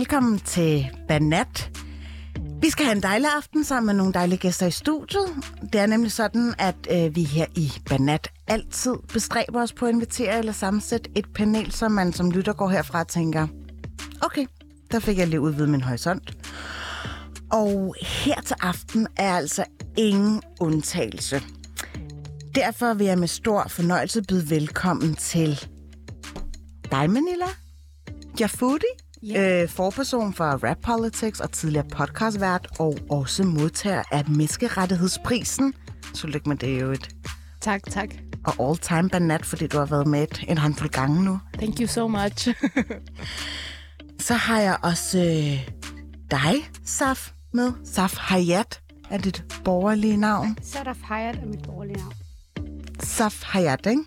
Velkommen til Banat. Vi skal have en dejlig aften sammen med nogle dejlige gæster i studiet. Det er nemlig sådan, at øh, vi her i Banat altid bestræber os på at invitere eller sammensætte et panel, som man som lytter går herfra og tænker, okay, der fik jeg lige udvidet min horisont. Og her til aften er altså ingen undtagelse. Derfor vil jeg med stor fornøjelse byde velkommen til dig, Manila. Jafudi, yeah. øh, forperson for Rap Politics og tidligere podcastvært, og også modtager af Menneskerettighedsprisen. Tillykke med det jo et. Tak, tak. Og all time banat, fordi du har været med en håndfuld gange nu. Thank you so much. Så har jeg også øh, dig, Saf, med. Saf Hayat er dit borgerlige navn. Sadaf Hayat er mit borgerlige navn. Saf Hayat, ikke?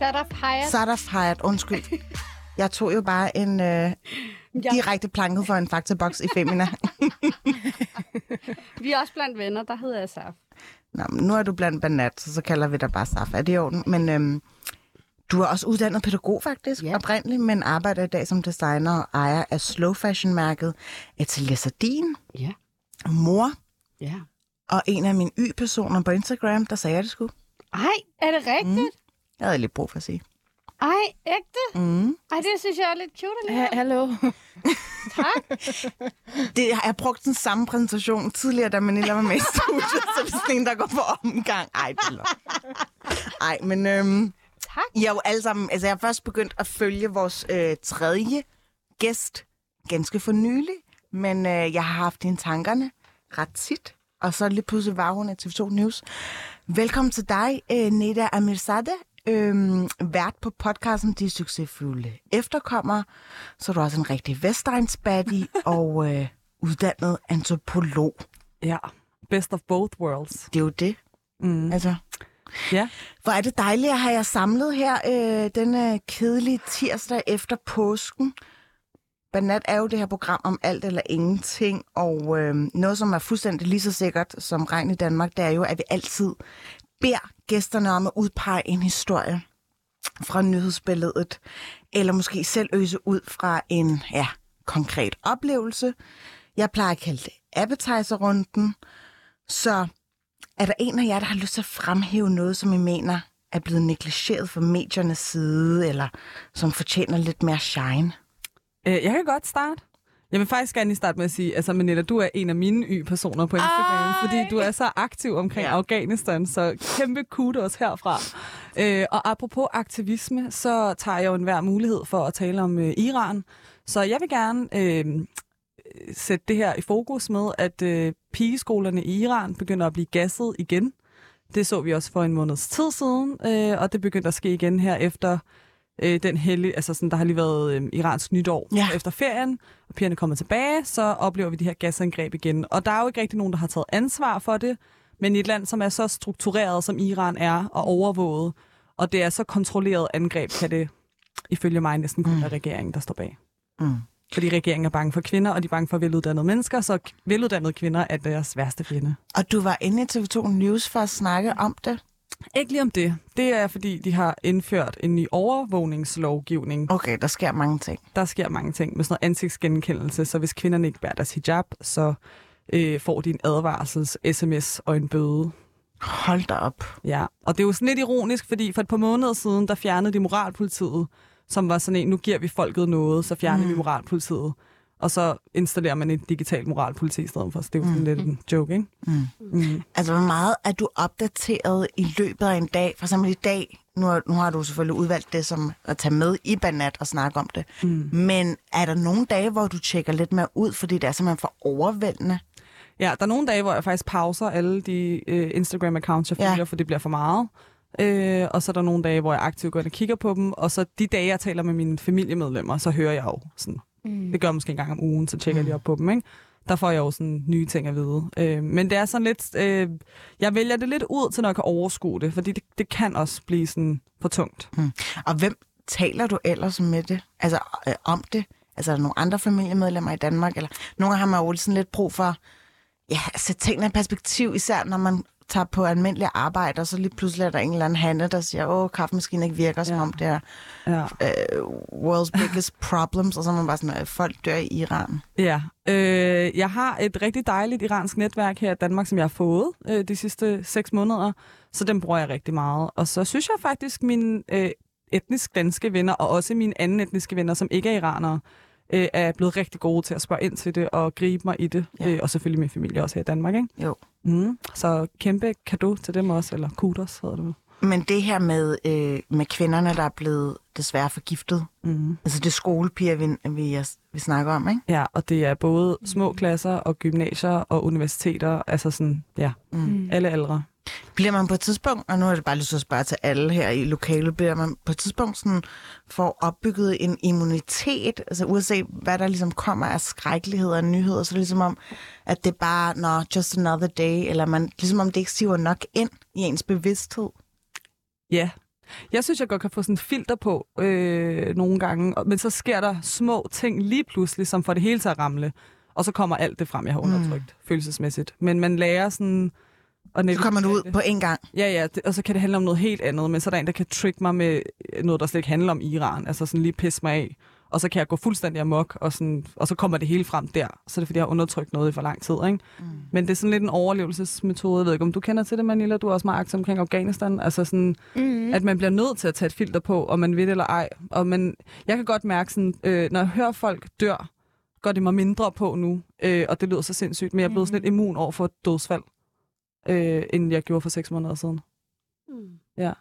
Sadaf Hayat. Sadaf Hayat, undskyld. Jeg tog jo bare en øh, direkte planket for en faktaboks i Femina. Vi er også blandt venner, der hedder jeg Saf. Nå, men nu er du blandt banat, så, så kalder vi dig bare Saf. Er det i orden? Men øhm, du er også uddannet pædagog faktisk, Ja. oprindeligt, men arbejder i dag som designer og ejer af slow fashion-mærket Atelier Sardin, Ja. mor Ja. og en af mine y-personer på Instagram, der sagde jeg det sgu. Ej, er det rigtigt? Mm. Jeg havde lidt brug for at sige. Ej, ægte? Mm. Ej, det synes jeg er lidt cute. Alligevel. Hallo. Tak. Det, har jeg brugt den samme præsentation tidligere, da Manila var med i studiet, så det er sådan en, der går på omgang. Ej, det er. Ej, men øhm, Tak. I er jo alle sammen... Altså, jeg har først begyndt at følge vores øh, tredje gæst ganske for nylig, men øh, jeg har haft hende i tankerne ret tit, og så lige pludselig var hun i TV2 News. Velkommen til dig, øh, Neda Amirzadeh, øh, vært på podcasten De Succesfulde Efterkommere. Så er du også en rigtig Vestegnsbaddy og øh, uddannet antropolog. Ja, best of both worlds. Det er jo det. Mm. Altså, Ja, Hvor er det dejligt at have jer samlet her øh, denne kedelige tirsdag efter påsken. Banat er jo det her program om alt eller ingenting, og øh, noget, som er fuldstændig lige så sikkert som regn i Danmark, det er jo, at vi altid beder gæsterne om at udpege en historie fra nyhedsbilledet, eller måske selv øse ud fra en ja, konkret oplevelse. Jeg plejer at kalde det appetizer-runden, så er der en af jer, der har lyst til at fremhæve noget, som I mener er blevet negligeret fra mediernes side, eller som fortjener lidt mere shine? øh, jeg kan godt starte. Jeg vil faktisk gerne starte med at sige, altså Manetta, du er en af mine y-personer på Instagram, Ej. fordi du er så aktiv omkring ja. Afghanistan, så kæmpe kudos herfra. Øh, og apropos aktivisme, så tager jeg jo enhver mulighed for at tale om øh, Iran. Så jeg vil gerne øh, sætte det her i fokus med, at øh, pigeskolerne i Iran begynder at blive gasset igen. Det så vi også for en måneds tid siden, øh, og det begyndte at ske igen her efter øh, den hellige, altså sådan, der har lige været øh, iransk nytår Ja. efter ferien, og pigerne kommer tilbage, så oplever vi de her gasangreb igen. Og der er jo ikke rigtig nogen, der har taget ansvar for det, men i et land, som er så struktureret, som Iran er, og overvåget, og det er så kontrolleret angreb, kan det ifølge mig næsten kun Mm. være regeringen, der står bag. Mm. Fordi regeringen er bange for kvinder, og de er bange for veluddannede mennesker, så veluddannede kvinder er deres værste fjende. Og du var inde i TV2 News for at snakke om det. Ikke lige om det. Det er, fordi de har indført en ny overvågningslovgivning. Okay, der sker mange ting. Der sker mange ting med sådan noget ansigtsgenkendelse, så hvis kvinderne ikke bærer deres hijab, så øh, får de en advarsels-sms og en bøde. Hold da op. Ja, og det er jo sådan lidt ironisk, fordi for et par måneder siden, der fjernede de moralpolitiet, som var sådan en, nu giver vi folket noget, så fjerner mm. vi moralpolitiet. Og så installerer man et digitalt moralpoliti i stedet for, så det er jo sådan mm. lidt en joke, ikke? Mm. Mm. Altså, hvor meget er du opdateret i løbet af en dag? For eksempel i dag, nu har, nu har du selvfølgelig udvalgt det som at tage med i Banat og snakke om det. Mm. Men er der nogle dage, hvor du tjekker lidt mere ud, fordi det er simpelthen for overvældende? Ja, der er nogle dage, hvor jeg faktisk pauser alle de øh, Instagram-accounts, jeg Ja. følger, for det bliver for meget. Øh, og så er der nogle dage, hvor jeg aktivt går ind og kigger på dem. Og så de dage, jeg taler med mine familiemedlemmer, så hører jeg jo sådan. Mm. Det gør jeg måske en gang om ugen, så tjekker jeg lige op på dem, ikke? Der får jeg jo sådan nye ting at vide. Øh, men det er sådan lidt... Øh, jeg vælger det lidt ud til, når jeg kan overskue det, fordi det, det kan også blive sådan for tungt. Og hvem taler du ellers med det? Altså øh, om det? Altså er der nogle andre familiemedlemmer i Danmark? Eller nogle gange har man jo sådan lidt brug for ja, at sætte tingene i perspektiv, især når man tager på almindelig arbejde, og så lige pludselig er der en eller anden Hanne, der siger, åh, kaffemaskinen ikke virker, som Ja. om det er Ja. øh, world's biggest problems, og så er man bare sådan, at folk dør i Iran. Ja, øh, jeg har et rigtig dejligt iransk netværk her i Danmark, som jeg har fået øh, de sidste seks måneder, så den bruger jeg rigtig meget. Og så synes jeg faktisk, mine øh, etnisk danske venner, og også mine anden etniske venner, som ikke er iranere, øh, er blevet rigtig gode til at spørge ind til det og gribe mig i det. Ja. Øh, og selvfølgelig min familie også her i Danmark, ikke? Jo. Mm. Så kæmpe kado til dem også, eller kudos hedder det. Men det her med, øh, med kvinderne, der er blevet desværre forgiftet, Mm. altså det er skolepiger, vi, vi, vi snakker om, ikke? Ja, og det er både små klasser og gymnasier og universiteter, altså sådan, ja, Mm. alle aldre. Bliver man på et tidspunkt, og nu er det bare lyst til at spørge til alle her i lokalet, bliver man på et tidspunkt sådan, får opbygget en immunitet, altså uanset hvad der ligesom kommer af skrækkeligheder og nyheder, så er det ligesom om, at det er bare, nå, just another day, eller man, ligesom om det ikke siver nok ind i ens bevidsthed. Ja. Jeg synes, jeg godt kan få sådan filter på øh, nogle gange, men så sker der små ting lige pludselig, som får det hele til at ramle. Og så kommer alt det frem, jeg har undertrykt, mm. følelsesmæssigt. Men man lærer sådan... Og Så kommer du ud på en gang. Ja, ja, det, og så kan det handle om noget helt andet, men så er der en, der kan trick mig med noget, der slet ikke handler om Iran. Altså sådan lige pisse mig af. Og så kan jeg gå fuldstændig amok, og, sådan, og så kommer det hele frem der. Så er det, fordi jeg har undertrykt noget i for lang tid. Ikke? Mm. Men det er sådan lidt en overlevelsesmetode. Jeg ved ikke, om du kender til det, Manila. Du er også meget aktiv omkring Afghanistan. Altså sådan, Mm. at man bliver nødt til at tage et filter på, om man vil det eller ej. Og man, jeg kan godt mærke, sådan, øh, når jeg hører folk dør, går det mig mindre på nu. Øh, og det lyder så sindssygt, men jeg er blevet sådan lidt immun over for et dødsfald, øh, end jeg gjorde for seks måneder siden.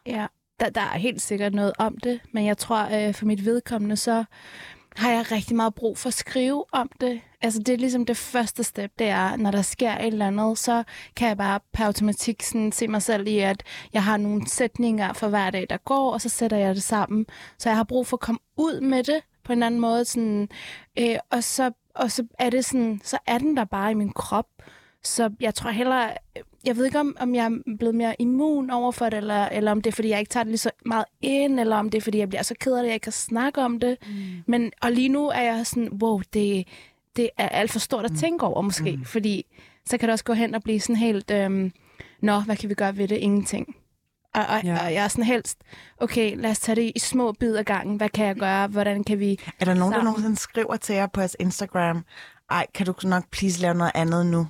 Ja, der, der er helt sikkert noget om det, men jeg tror, øh, for mit vedkommende, så har jeg rigtig meget brug for at skrive om det. Altså det er ligesom det første step, det er, når der sker et eller andet, så kan jeg bare per automatik sådan se mig selv i, at jeg har nogle sætninger for hver dag, der går, og så sætter jeg det sammen. Så jeg har brug for at komme ud med det på en anden måde, sådan, øh, og, så, og så er det sådan, så er den der bare i min krop. Så jeg tror hellere, jeg ved ikke, om, om jeg er blevet mere immun over for det, eller, eller om det er, fordi jeg ikke tager det lige så meget ind, eller om det er, fordi jeg bliver så ked af det, at jeg ikke kan snakke om det. Mm. Men, og lige nu er jeg sådan, wow, det, det er alt for stort at tænke over måske, mm. fordi så kan det også gå hen og blive sådan helt, øhm, nå, hvad kan vi gøre ved det? Ingenting. Og, og, Ja. og jeg er sådan helst, okay, lad os tage det i små bidder gangen. Hvad kan jeg gøre? Hvordan kan vi... Er der nogen, der Sammen. nogensinde skriver til jer på jeres Instagram, ej, kan du nok please lave noget andet nu?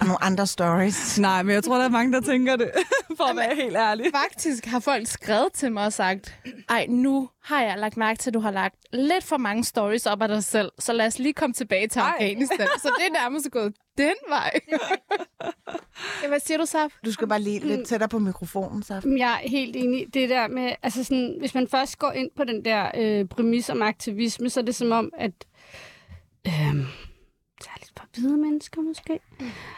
Nogle andre stories? Nej, men jeg tror, der er mange, der tænker det, for at være helt ærlig. Faktisk har folk skrevet til mig og sagt, ej, nu har jeg lagt mærke til, at du har lagt lidt for mange stories op af dig selv, så lad os lige komme tilbage til. Afghanistan. så det er nærmest gået den vej. ja, hvad siger du, Saf? Du skal bare lige lidt tættere på mikrofonen, så. Jeg er helt enig. Det der med, altså sådan, hvis man først går ind på den der øh, præmis om aktivisme, så er det som om, at øh, for hvide mennesker måske,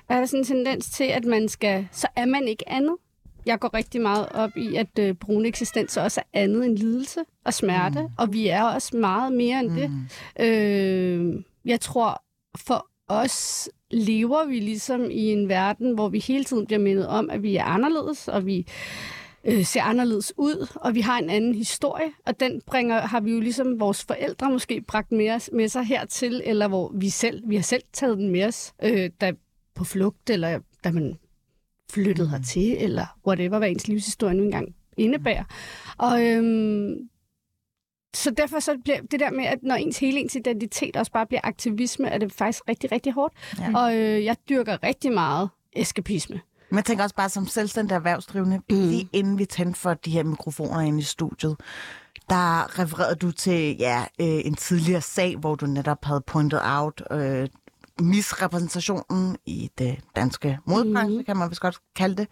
er der sådan en tendens til, at man skal, så er man ikke andet. Jeg går rigtig meget op i, at øh, brune eksistens også er andet end lidelse og smerte, mm. og vi er også meget mere end det. Øh, jeg tror, for os lever vi ligesom i en verden, hvor vi hele tiden bliver mindet om, at vi er anderledes, og vi øh, ser anderledes ud, og vi har en anden historie, og den bringer, har vi jo ligesom vores forældre måske bragt med, os, med sig hertil, eller hvor vi selv, vi har selv taget den med os, øh, da på flugt, eller da man flyttede hertil, eller whatever, hvad ens livshistorie nu engang indebærer. Og øhm, så derfor så bliver det der med, at når ens hele ens identitet også bare bliver aktivisme, er det faktisk rigtig, rigtig hårdt. Ja. Og øh, jeg dyrker rigtig meget eskapisme. Men jeg tænker også bare som selvstændig erhvervsdrivende, mm. lige inden vi tændte for de her mikrofoner inde i studiet, der refererede du til ja, øh, en tidligere sag, hvor du netop havde pointet out øh, misrepræsentationen i det danske modbranche, mm. kan man vist godt kalde det.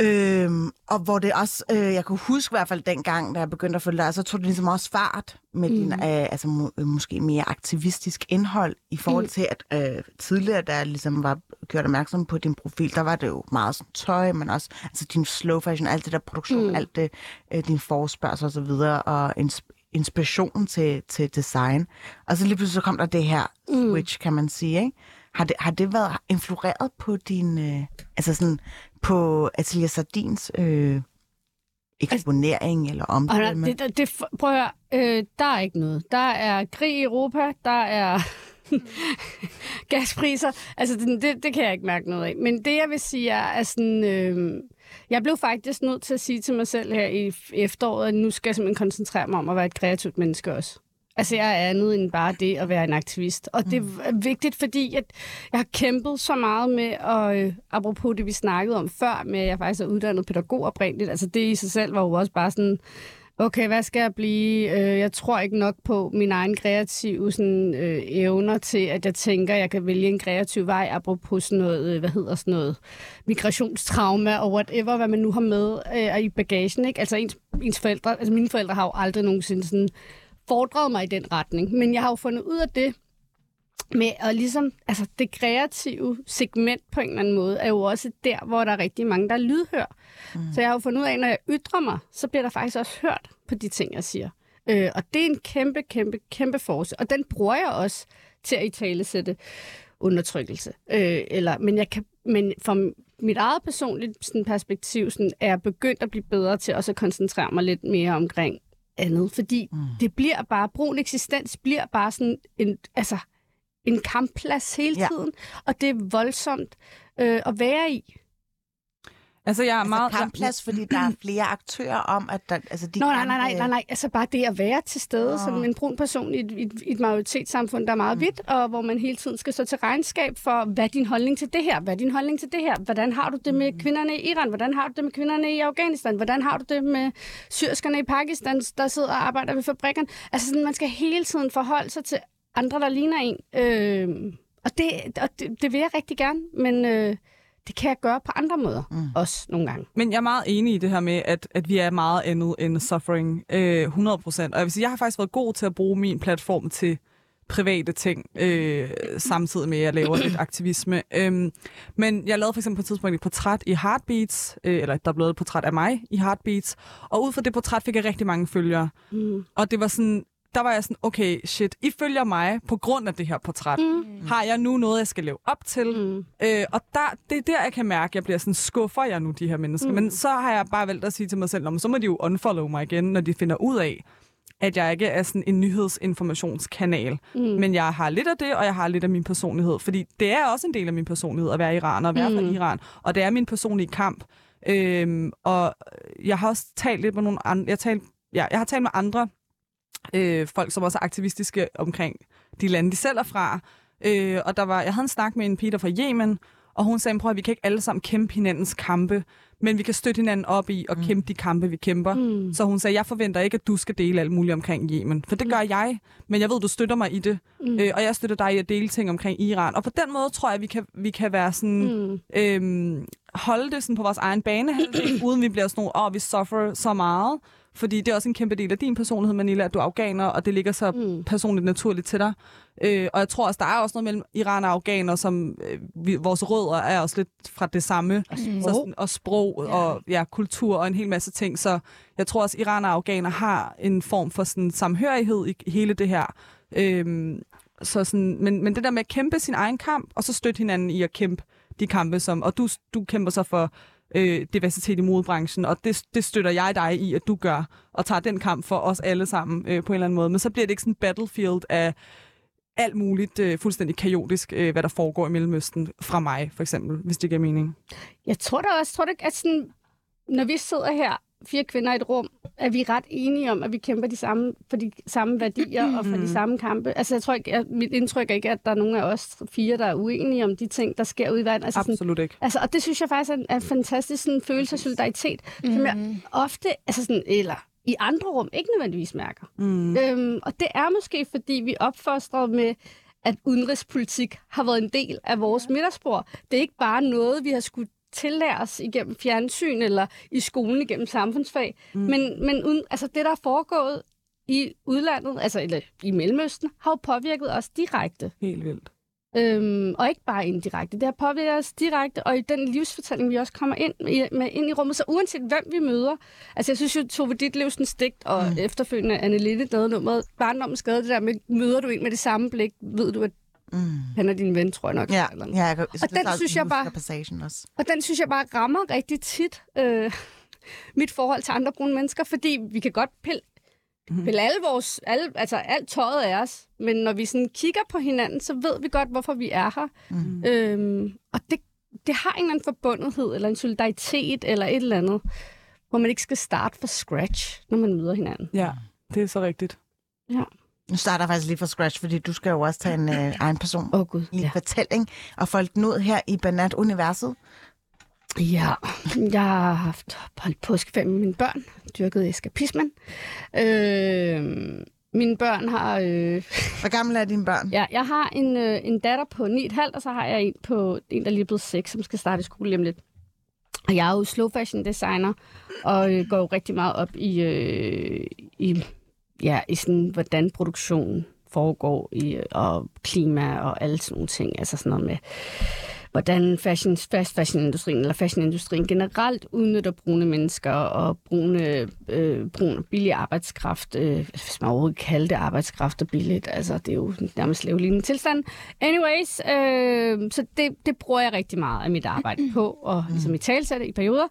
Øhm, og hvor det også, øh, jeg kunne huske i hvert fald dengang, da jeg begyndte at følge dig, så tog det ligesom også fart med mm. din, øh, altså må, øh, måske mere aktivistisk indhold i forhold mm. til, at øh, tidligere, da jeg ligesom var gjort opmærksom på din profil, der var det jo meget sådan tøj, men også altså din slow fashion, alt det der produktion, mm. alt det, øh, din forspørgsel og så videre, og ins- inspiration til, til design. Og så lige pludselig så kom der det her switch, mm. kan man sige, ikke? Har det, har det været influeret på din, øh, altså sådan, på Atelier Sardins øh, eksponering eller omdømme? det, det, det, prøv at høre, øh, der er ikke noget. Der er krig i Europa, der er gaspriser. Altså, det, det, det kan jeg ikke mærke noget af. Men det, jeg vil sige, er, at sådan, øh, jeg blev faktisk nødt til at sige til mig selv her i efteråret, at nu skal jeg simpelthen koncentrere mig om at være et kreativt menneske også. Altså, jeg er andet end bare det at være en aktivist. Og det er mm. vigtigt, fordi at jeg har kæmpet så meget med, og øh, apropos det, vi snakkede om før, med at jeg faktisk er uddannet pædagog oprindeligt, altså det i sig selv var jo også bare sådan, okay, hvad skal jeg blive? Øh, jeg tror ikke nok på min egen kreative sådan, øh, evner til, at jeg tænker, at jeg kan vælge en kreativ vej, apropos sådan noget, øh, hvad hedder sådan noget, migrationstrauma og whatever, hvad man nu har med øh, i bagagen. Ikke? Altså ens, ens forældre, altså mine forældre har jo aldrig nogensinde sådan fordret mig i den retning. Men jeg har jo fundet ud af det, med at ligesom, altså det kreative segment på en eller anden måde, er jo også der, hvor der er rigtig mange, der lydhør. Mm. Så jeg har jo fundet ud af, at når jeg ytrer mig, så bliver der faktisk også hørt på de ting, jeg siger. Øh, og det er en kæmpe, kæmpe, kæmpe force. Og den bruger jeg også til at i tale sætte undertrykkelse. Øh, eller, men, jeg kan, men fra mit eget personligt sådan, perspektiv sådan, er jeg begyndt at blive bedre til også at koncentrere mig lidt mere omkring andet. Fordi mm. det bliver bare, brun eksistens bliver bare sådan en, altså, en kampplads hele ja. tiden. Og det er voldsomt øh, at være i. Altså, jeg er altså meget... kampplads, fordi der er flere aktører om, at der, altså, de Nå, nej, nej, nej, nej, nej, altså bare det at være til stede oh. som en brun person i et, et, et majoritetssamfund, der er meget mm. vidt, og hvor man hele tiden skal stå til regnskab for, hvad er din holdning til det her? Hvad er din holdning til det her? Hvordan har du det med mm. kvinderne i Iran? Hvordan har du det med kvinderne i Afghanistan? Hvordan har du det med syrskerne i Pakistan, der sidder og arbejder ved fabrikkerne? Altså, sådan, man skal hele tiden forholde sig til andre, der ligner en. Øh, og det, og det, det vil jeg rigtig gerne, men... Øh, det kan jeg gøre på andre måder mm. også nogle gange. Men jeg er meget enig i det her med, at, at vi er meget andet end suffering. Øh, 100 procent. Og jeg vil sige, jeg har faktisk været god til at bruge min platform til private ting, øh, samtidig med, at jeg laver lidt aktivisme. Øhm, men jeg lavede for eksempel på et tidspunkt et portræt i Heartbeats, øh, eller der blev et portræt af mig i Heartbeats, og ud fra det portræt fik jeg rigtig mange følgere. Mm. Og det var sådan, der var jeg sådan, okay, shit, I følger mig på grund af det her portræt. Mm. Har jeg nu noget, jeg skal leve op til? Mm. Øh, og der, det er der, jeg kan mærke, at jeg bliver sådan, skuffer jeg nu de her mennesker? Mm. Men så har jeg bare valgt at sige til mig selv, så må de jo unfollow mig igen, når de finder ud af, at jeg ikke er sådan en nyhedsinformationskanal. Mm. Men jeg har lidt af det, og jeg har lidt af min personlighed. Fordi det er også en del af min personlighed at være iraner, og være mm. fra Iran. Og det er min personlige kamp. Øhm, og jeg har også talt lidt med nogle andre... Jeg, talt, ja, jeg har talt med andre øh, folk, som også er aktivistiske omkring de lande, de selv er fra. Øh, og der var, jeg havde en snak med en Peter fra Yemen, og hun sagde, prøv at vi kan ikke alle sammen kæmpe hinandens kampe, men vi kan støtte hinanden op i og mm. kæmpe de kampe, vi kæmper. Mm. Så hun sagde, jeg forventer ikke, at du skal dele alt muligt omkring Yemen, for det gør mm. jeg, men jeg ved, du støtter mig i det, mm. øh, og jeg støtter dig i at dele ting omkring Iran. Og på den måde tror jeg, vi kan, vi kan være sådan, mm. øhm, holde det sådan på vores egen bane, uden vi bliver sådan nogle, åh, oh, vi suffer så meget, fordi det er også en kæmpe del af din personlighed, Manila, at du er afghaner, og det ligger så mm. personligt naturligt til dig. Øh, og jeg tror også, der er også noget mellem Iran og afghaner, som øh, vi, vores rødder er også lidt fra det samme. Og sprog. Så, sådan, og sprog ja. og ja, kultur og en hel masse ting. Så jeg tror også, at Iran og afghaner har en form for sådan, samhørighed i hele det her. Øh, så sådan, men, men det der med at kæmpe sin egen kamp, og så støtte hinanden i at kæmpe de kampe, som, og du, du kæmper så for øh, diversitet i modebranchen, og det, det støtter jeg dig i, at du gør, og tager den kamp for os alle sammen øh, på en eller anden måde. Men så bliver det ikke sådan en battlefield af alt muligt øh, fuldstændig kaotisk, øh, hvad der foregår i Mellemøsten fra mig, for eksempel, hvis det giver mening. Jeg tror da også, tror da, at sådan, når vi sidder her fire kvinder i et rum, er vi ret enige om, at vi kæmper de samme, for de samme værdier og for de mm. samme kampe. Altså, jeg tror ikke, at mit indtryk er ikke, at der er nogen af os fire, der er uenige om de ting, der sker ude i verden. Altså, Absolut sådan, ikke. Altså, og det synes jeg faktisk er en, en fantastisk sådan, følelse af solidaritet, mm. som jeg mm. ofte, altså sådan, eller i andre rum, ikke nødvendigvis mærker. Mm. Øhm, og det er måske, fordi vi opfostret med, at udenrigspolitik har været en del af vores middagsbord. Det er ikke bare noget, vi har skulle tillære os igennem fjernsyn eller i skolen igennem samfundsfag. Mm. Men, men uden, altså det, der er foregået i udlandet, altså eller i Mellemøsten, har jo påvirket os direkte. Helt vildt. Øhm, og ikke bare indirekte. Det har påvirket os direkte, og i den livsfortælling, vi også kommer ind i, med ind i rummet. Så uanset hvem vi møder, altså jeg synes jo, Tove Ditlevsens stigt og mm. efterfølgende Anne Lille lavede nummeret, barndommen skade det der med, møder du en med det samme blik, ved du, at Mm. Han er din ven, tror jeg nok. Ja, eller ja jeg, og den synes jeg bare, passagen også. Og den synes jeg bare rammer rigtig tit øh, mit forhold til andre brune mennesker, fordi vi kan godt pille Mm. Vel alle vores, alle, altså alt tøjet er os, men når vi sådan kigger på hinanden, så ved vi godt, hvorfor vi er her. Mm. Øhm, og det, det har en eller anden forbundethed, eller en solidaritet, eller et eller andet, hvor man ikke skal starte fra scratch, når man møder hinanden. Ja, det er så rigtigt. Ja. Nu starter jeg faktisk lige fra scratch, fordi du skal jo også tage en øh, egen person oh, gud, i en ja. fortælling og folde den ud her i Banat-universet. Ja, jeg har haft holdt påskeferie med mine børn, dyrket eskapismen. Øh, mine børn har... Øh, Hvor gamle er dine børn? ja, jeg har en, øh, en datter på 9,5, og så har jeg en, på, en, der lige er blevet 6, som skal starte i skole lige om lidt. Og jeg er jo slow fashion designer, og øh, går jo rigtig meget op i, øh, i, ja, i sådan, hvordan produktionen foregår, i, og klima og alle sådan nogle ting. Altså sådan noget med, hvordan fashion, fast fashion-industrien, eller fashion-industrien generelt udnytter brune mennesker og brune, øh, brun og billig arbejdskraft, øh, hvis man overhovedet kan kalde det arbejdskraft og billigt. Altså, det er jo nærmest slavelignende tilstand. Anyways, øh, så det, det bruger jeg rigtig meget af mit arbejde på, og ligesom i talsætte i perioder.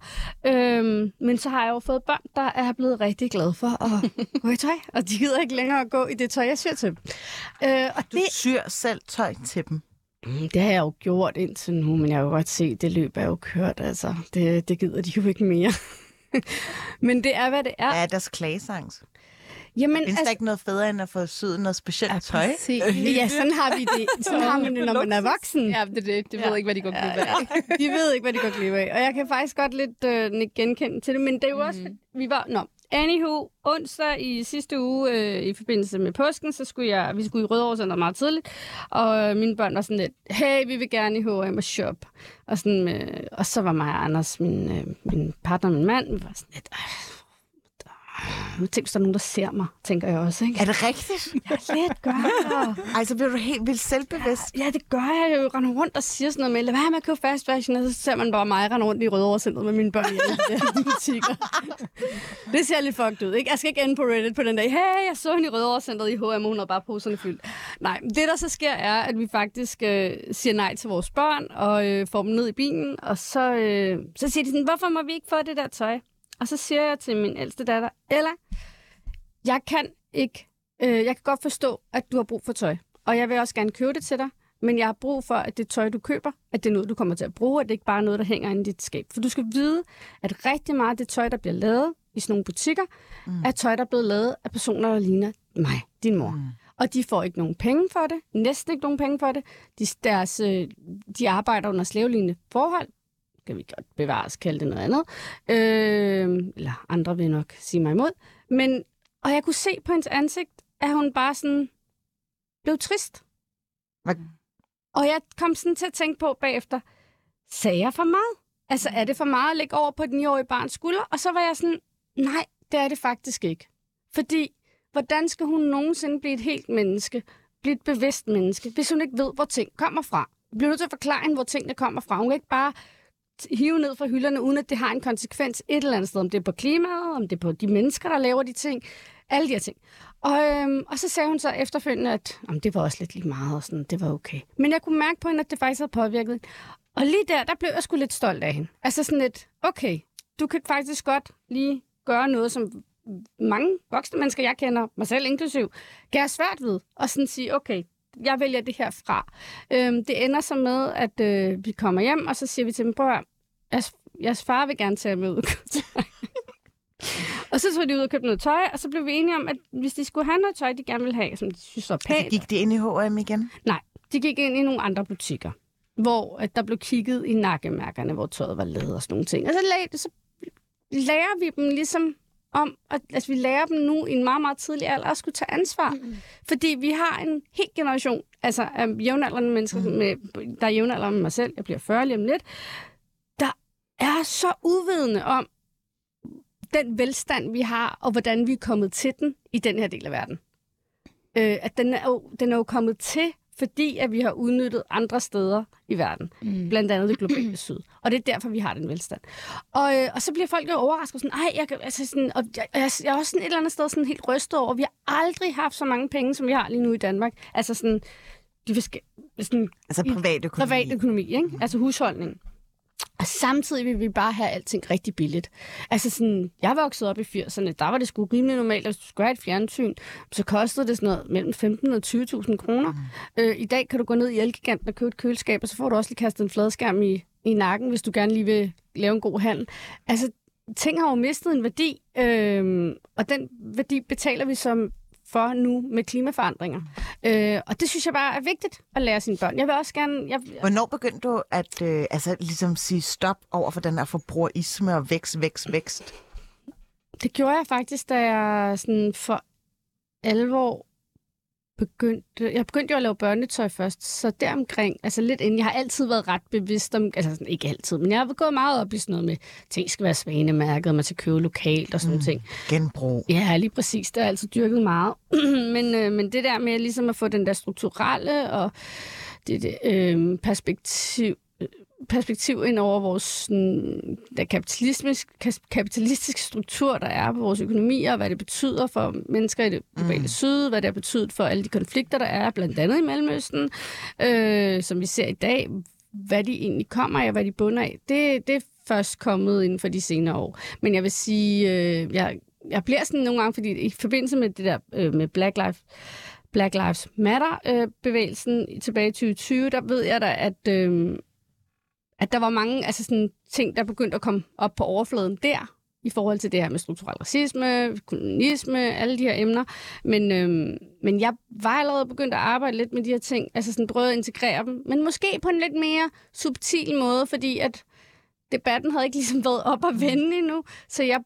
Øh, men så har jeg jo fået børn, der er blevet rigtig glade for at gå i tøj, og de gider ikke længere at gå i det tøj, jeg syr til dem. Øh, og Du det, syr selv tøj til dem. Mm, Det har jeg jo gjort indtil nu, men jeg kan jo godt se, at det løb er jo kørt. Altså, det, det gider de jo ikke mere. men det er, hvad det er. Hvad er deres klagesang? Jamen, Findes der ikke noget federe, end at få syet noget specielt tøj? Præcis. ja, sådan har vi det. Sådan har man det, når man er voksen. Ja, det, er det, det ved jeg ikke, hvad de går glip af. De ved ikke, hvad de går glip af. Og jeg kan faktisk godt lidt øh, genkende til det, men det er jo også... Vi var... Nå, Anywho, onsdag i sidste uge, øh, i forbindelse med påsken, så skulle jeg, vi skulle i Rødovre Center meget tidligt, og øh, mine børn var sådan lidt, hey, vi vil gerne i H&M og shop. Og, sådan, med, og så var mig og Anders, min, øh, min partner, min mand, vi var sådan lidt, nu tænker der er nogen, der ser mig, tænker jeg også, ikke? Er det rigtigt? Ja, lidt gør jeg. Ej, så bliver du helt vildt selvbevidst. Ja, det gør jeg jo. Render rundt og siger sådan noget med, lad være med at købe fast fashion, og så ser man bare mig rende rundt i Rødovre Centeret med mine børn i de butikker. det ser lidt fucked ud, ikke? Jeg skal ikke ende på Reddit på den dag, hey, jeg så hende i Rødovre Centeret i H&M, hun har bare poserne fyldt. Nej, det der så sker er, at vi faktisk øh, siger nej til vores børn, og øh, får dem ned i bilen, og så, øh, så siger de sådan, hvorfor må vi ikke få det der tøj? Og så siger jeg til min ældste datter, Ella, jeg kan ikke, øh, jeg kan godt forstå, at du har brug for tøj. Og jeg vil også gerne købe det til dig, men jeg har brug for, at det tøj, du køber, at det er noget, du kommer til at bruge, at det ikke bare er noget, der hænger inde i dit skab. For du skal vide, at rigtig meget af det tøj, der bliver lavet i sådan nogle butikker, mm. er tøj, der er blevet lavet af personer, der ligner mig, din mor. Mm. Og de får ikke nogen penge for det, næsten ikke nogen penge for det. De, deres, øh, de arbejder under slavelignende forhold, kan vi godt bevares, kalde det noget andet. Øh, eller andre vil nok sige mig imod. Men, og jeg kunne se på hendes ansigt, at hun bare sådan blev trist. Hvad? Og jeg kom sådan til at tænke på bagefter, sagde jeg for meget? Altså, er det for meget at lægge over på den 9-årige barns skulder? Og så var jeg sådan, nej, det er det faktisk ikke. Fordi, hvordan skal hun nogensinde blive et helt menneske, blive et bevidst menneske, hvis hun ikke ved, hvor ting kommer fra? Bliver nødt til at forklare hende, hvor tingene kommer fra. Hun kan ikke bare hive ned fra hylderne, uden at det har en konsekvens et eller andet sted. Om det er på klimaet, om det er på de mennesker, der laver de ting. Alle de her ting. Og, øhm, og så sagde hun så efterfølgende, at om det var også lidt lige meget, og sådan, det var okay. Men jeg kunne mærke på hende, at det faktisk havde påvirket. Og lige der, der blev jeg sgu lidt stolt af hende. Altså sådan lidt, okay, du kan faktisk godt lige gøre noget, som mange voksne mennesker, jeg kender, mig selv inklusiv, kan have svært ved. Og sådan sige, okay, jeg vælger det her fra. Øhm, det ender så med, at øh, vi kommer hjem, og så siger vi til dem, prøv at jeres, jeres far vil gerne tage med ud og så tog de ud og købte noget tøj, og så blev vi enige om, at hvis de skulle have noget tøj, de gerne ville have, som de synes var pænt, Altså, gik det ind i H&M igen? Nej, de gik ind i nogle andre butikker, hvor at der blev kigget i nakkemærkerne, hvor tøjet var lavet og sådan nogle ting. Og så, lag, så lærer vi dem ligesom om, at altså, vi lærer dem nu i en meget, meget tidlig alder at skulle tage ansvar. Mm. Fordi vi har en helt generation altså, af jævnaldrende mennesker, mm. med, der er jævnaldrende med mig selv, jeg bliver 40 lige om lidt, der er så uvidende om den velstand, vi har, og hvordan vi er kommet til den i den her del af verden. Øh, at den er, jo, den er jo kommet til, fordi at vi har udnyttet andre steder i verden. Mm. Blandt andet det globale syd. Og det er derfor, vi har den velstand. Og, øh, og så bliver folk jo overrasket sådan, ej, jeg, altså sådan, og jeg, jeg, jeg er også sådan et eller andet sted sådan helt rystet over, vi har aldrig haft så mange penge, som vi har lige nu i Danmark. Altså sådan, de fiske, sådan Altså I- privat økonomi. privat økonomi, ikke? altså husholdning. Og samtidig vil vi bare have alting rigtig billigt. Altså sådan, jeg voksede op i 80'erne, der var det sgu rimelig normalt, at hvis du skulle have et fjernsyn, så kostede det sådan noget mellem 15 og 20.000 kroner. Mm. Øh, I dag kan du gå ned i Elgiganten og købe et køleskab, og så får du også lige kastet en fladskærm i, i nakken, hvis du gerne lige vil lave en god handel. Altså, ting har jo mistet en værdi, øh, og den værdi betaler vi som for nu med klimaforandringer. Øh, og det synes jeg bare er vigtigt at lære sine børn. Jeg vil også gerne... Jeg... Hvornår begyndte du at øh, altså, ligesom sige stop over for den her forbrugerisme og vækst, vækst, vækst? Det gjorde jeg faktisk, da jeg sådan for alvor begyndte, jeg begyndte jo at lave børnetøj først, så deromkring, altså lidt inden, jeg har altid været ret bevidst om, altså sådan, ikke altid, men jeg har gået meget op i sådan noget med, ting skal være svanemærket, man skal købe lokalt og sådan mm, ting. Genbrug. Ja, lige præcis, det har jeg altid dyrket meget. men, øh, men det der med ligesom at få den der strukturelle og det, det øh, perspektiv, perspektiv ind over vores sådan, der kapitalistisk, kapitalistiske struktur, der er på vores økonomier, og hvad det betyder for mennesker i det globale mm. syd, hvad det har betydet for alle de konflikter, der er, blandt andet i Mellemøsten, øh, som vi ser i dag, hvad de egentlig kommer af, og hvad de bunder af. Det, det er først kommet inden for de senere år. Men jeg vil sige, øh, jeg, jeg bliver sådan nogle gange, fordi i forbindelse med det der øh, med Black Lives Black Lives Matter-bevægelsen øh, tilbage i 2020, der ved jeg da, at, øh, at der var mange altså sådan, ting, der begyndte at komme op på overfladen der, i forhold til det her med strukturel racisme, kolonisme, alle de her emner. Men, øhm, men jeg var allerede begyndt at arbejde lidt med de her ting, altså sådan prøvet at integrere dem, men måske på en lidt mere subtil måde, fordi at debatten havde ikke ligesom været op og vende endnu, så jeg,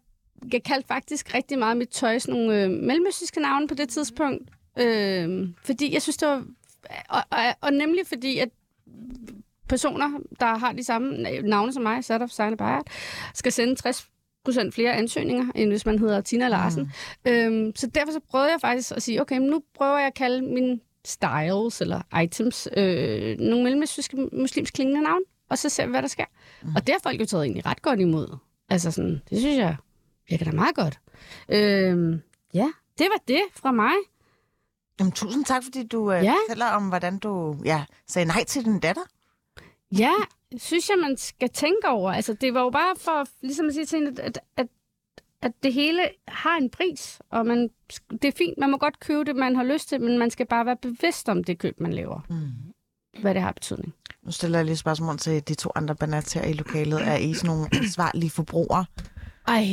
jeg kaldte faktisk rigtig meget mit tøj sådan nogle øh, mellemøstiske navne på det tidspunkt, øh, fordi jeg synes, det var... Og, og, og nemlig fordi, at personer, der har de samme navne som mig, Sadaf Sejne Bayard, skal sende 60 procent flere ansøgninger, end hvis man hedder Tina Larsen. Mm. Øhm, så derfor så prøvede jeg faktisk at sige, okay, nu prøver jeg at kalde mine styles eller items øh, nogle mellemøstlige muslimsk klingende navn, og så ser vi, hvad der sker. Mm. Og det har folk jo taget egentlig ret godt imod. Altså sådan, det synes jeg virker da meget godt. Øhm, ja, det var det fra mig. Jamen, tusind tak, fordi du øh, ja. fortæller om, hvordan du ja, sagde nej til din datter. Ja, synes jeg, man skal tænke over. Altså, det var jo bare for ligesom at sige til hende, at, at, at det hele har en pris, og man, det er fint, man må godt købe det, man har lyst til, men man skal bare være bevidst om det køb, man laver. Mm. Hvad det har betydning. Nu stiller jeg lige spørgsmål til de to andre banats her i lokalet. Er I sådan nogle ansvarlige forbrugere? Ej,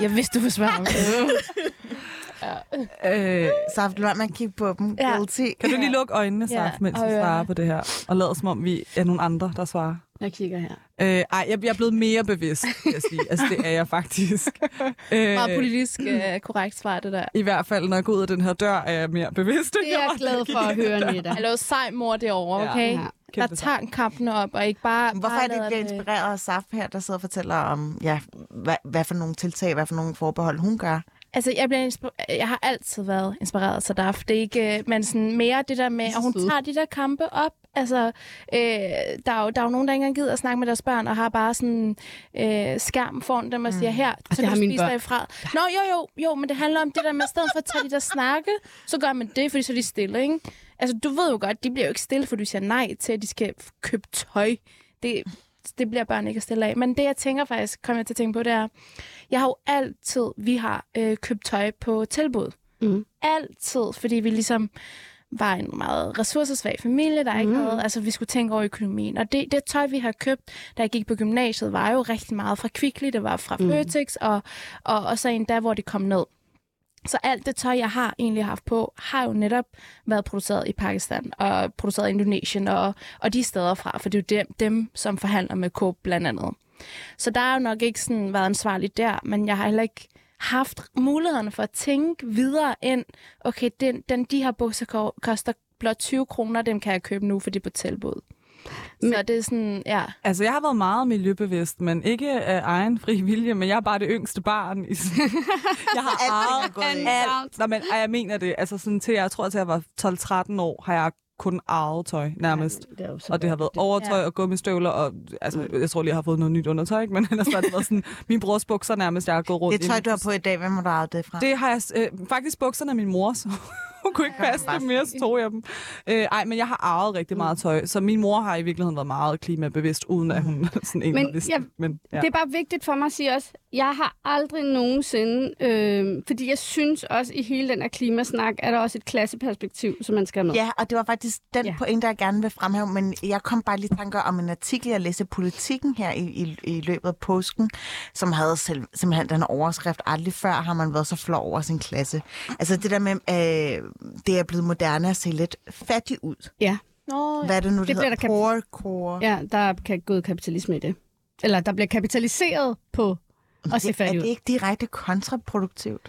jeg vidste, du var svær. Ja. Øh, Saft, lad mig kigge på dem. Ja. Kan du lige lukke øjnene, Saft, ja. mens vi svarer på det her? Og lad som om, vi er nogle andre, der svarer. Jeg kigger her. Øh, ej, jeg, jeg er blevet mere bevidst, vil jeg sige. Altså, det er jeg faktisk. øh, Meget politisk øh, korrekt svar, det der. I hvert fald, når jeg går ud af den her dør, er jeg mere bevidst. Det er jeg glad for at høre, Nita. Hallo, sej mor derovre, okay? Ja. Ja. Der tager kampene op, og ikke bare... Hvorfor bare er det ikke bliver inspireret af Saf her, der sidder og fortæller om, ja, hvad, hvad for nogle tiltag, hvad for nogle forbehold hun gør? Altså, jeg, bliver jeg har altid været inspireret af Sadaf. Det er ikke, men sådan mere det der med, at hun tager de der kampe op. Altså, øh, der, er jo, der er jo nogen, der ikke engang gider at snakke med deres børn, og har bare sådan øh, skærm foran dem og siger, mm. her, så kan du spise derfra. Nå, jo, jo, jo, men det handler om det der med, at stedet for at tage de der snakke, så gør man det, fordi så er de stille, ikke? Altså, du ved jo godt, de bliver jo ikke stille, for du siger nej til, at de skal købe tøj. Det, det bliver børn ikke at stille af. Men det, jeg tænker faktisk, kommer jeg til at tænke på, det er, jeg har jo altid, vi har øh, købt tøj på tilbud. Mm. Altid, fordi vi ligesom var en meget ressourcesvag familie, der ikke mm. havde, altså vi skulle tænke over økonomien. Og det, det tøj, vi har købt, da jeg gik på gymnasiet, var jo rigtig meget fra Kvickly, det var fra mm. Føtex, og, og, og så endda, hvor det kom ned. Så alt det tøj, jeg har egentlig haft på, har jo netop været produceret i Pakistan og produceret i Indonesien og, og de steder fra, for det er jo dem, dem som forhandler med Coop blandt andet. Så der har jo nok ikke sådan været ansvarligt der, men jeg har heller ikke haft mulighederne for at tænke videre ind, okay, den, den, de her bukser koster blot 20 kroner, dem kan jeg købe nu, for det er på tilbud. Men, så det er sådan, ja. Altså, jeg har været meget miljøbevidst, men ikke af egen fri vilje, men jeg er bare det yngste barn. I jeg har arvet alt. Nå, men jeg mener det. Altså, sådan til, jeg tror, at jeg var 12-13 år, har jeg kun arvet tøj, nærmest. Ja, det og det har været overtøj og gummistøvler, og altså, jeg tror lige, jeg har fået noget nyt undertøj, men ellers har det været sådan, min brors bukser nærmest, jeg har gået rundt Det tøj, du har på i dag, hvem har du arvet det fra? Det har jeg, øh, faktisk bukserne af min mor, så hun kunne ikke passe det mere, så tog jeg dem. Øh, ej, men jeg har arvet rigtig meget tøj, så min mor har i virkeligheden været meget klimabevidst, uden at hun sådan egentlig Men vidste jeg-. Men, ja. Det er bare vigtigt for mig at sige også, jeg har aldrig nogensinde, øh, fordi jeg synes også i hele den her klimasnak, er der også et klasseperspektiv, som man skal have med. Ja, og det var faktisk den Ja. pointe, jeg gerne vil fremhæve, men jeg kom bare lige tanker om en artikel, jeg læste i Politiken her i, i, i løbet af påsken, som havde selv, simpelthen den overskrift, aldrig før har man været så flov over sin klasse. Altså det der med, øh, det er blevet moderne at se lidt fattig ud. Ja. Nå, Hvad er det nu, det, Det hedder? der Poor core. ja, der er gået kapitalisme i det. Eller der bliver kapitaliseret på at se det, er fattig det ud. ikke direkte kontraproduktivt?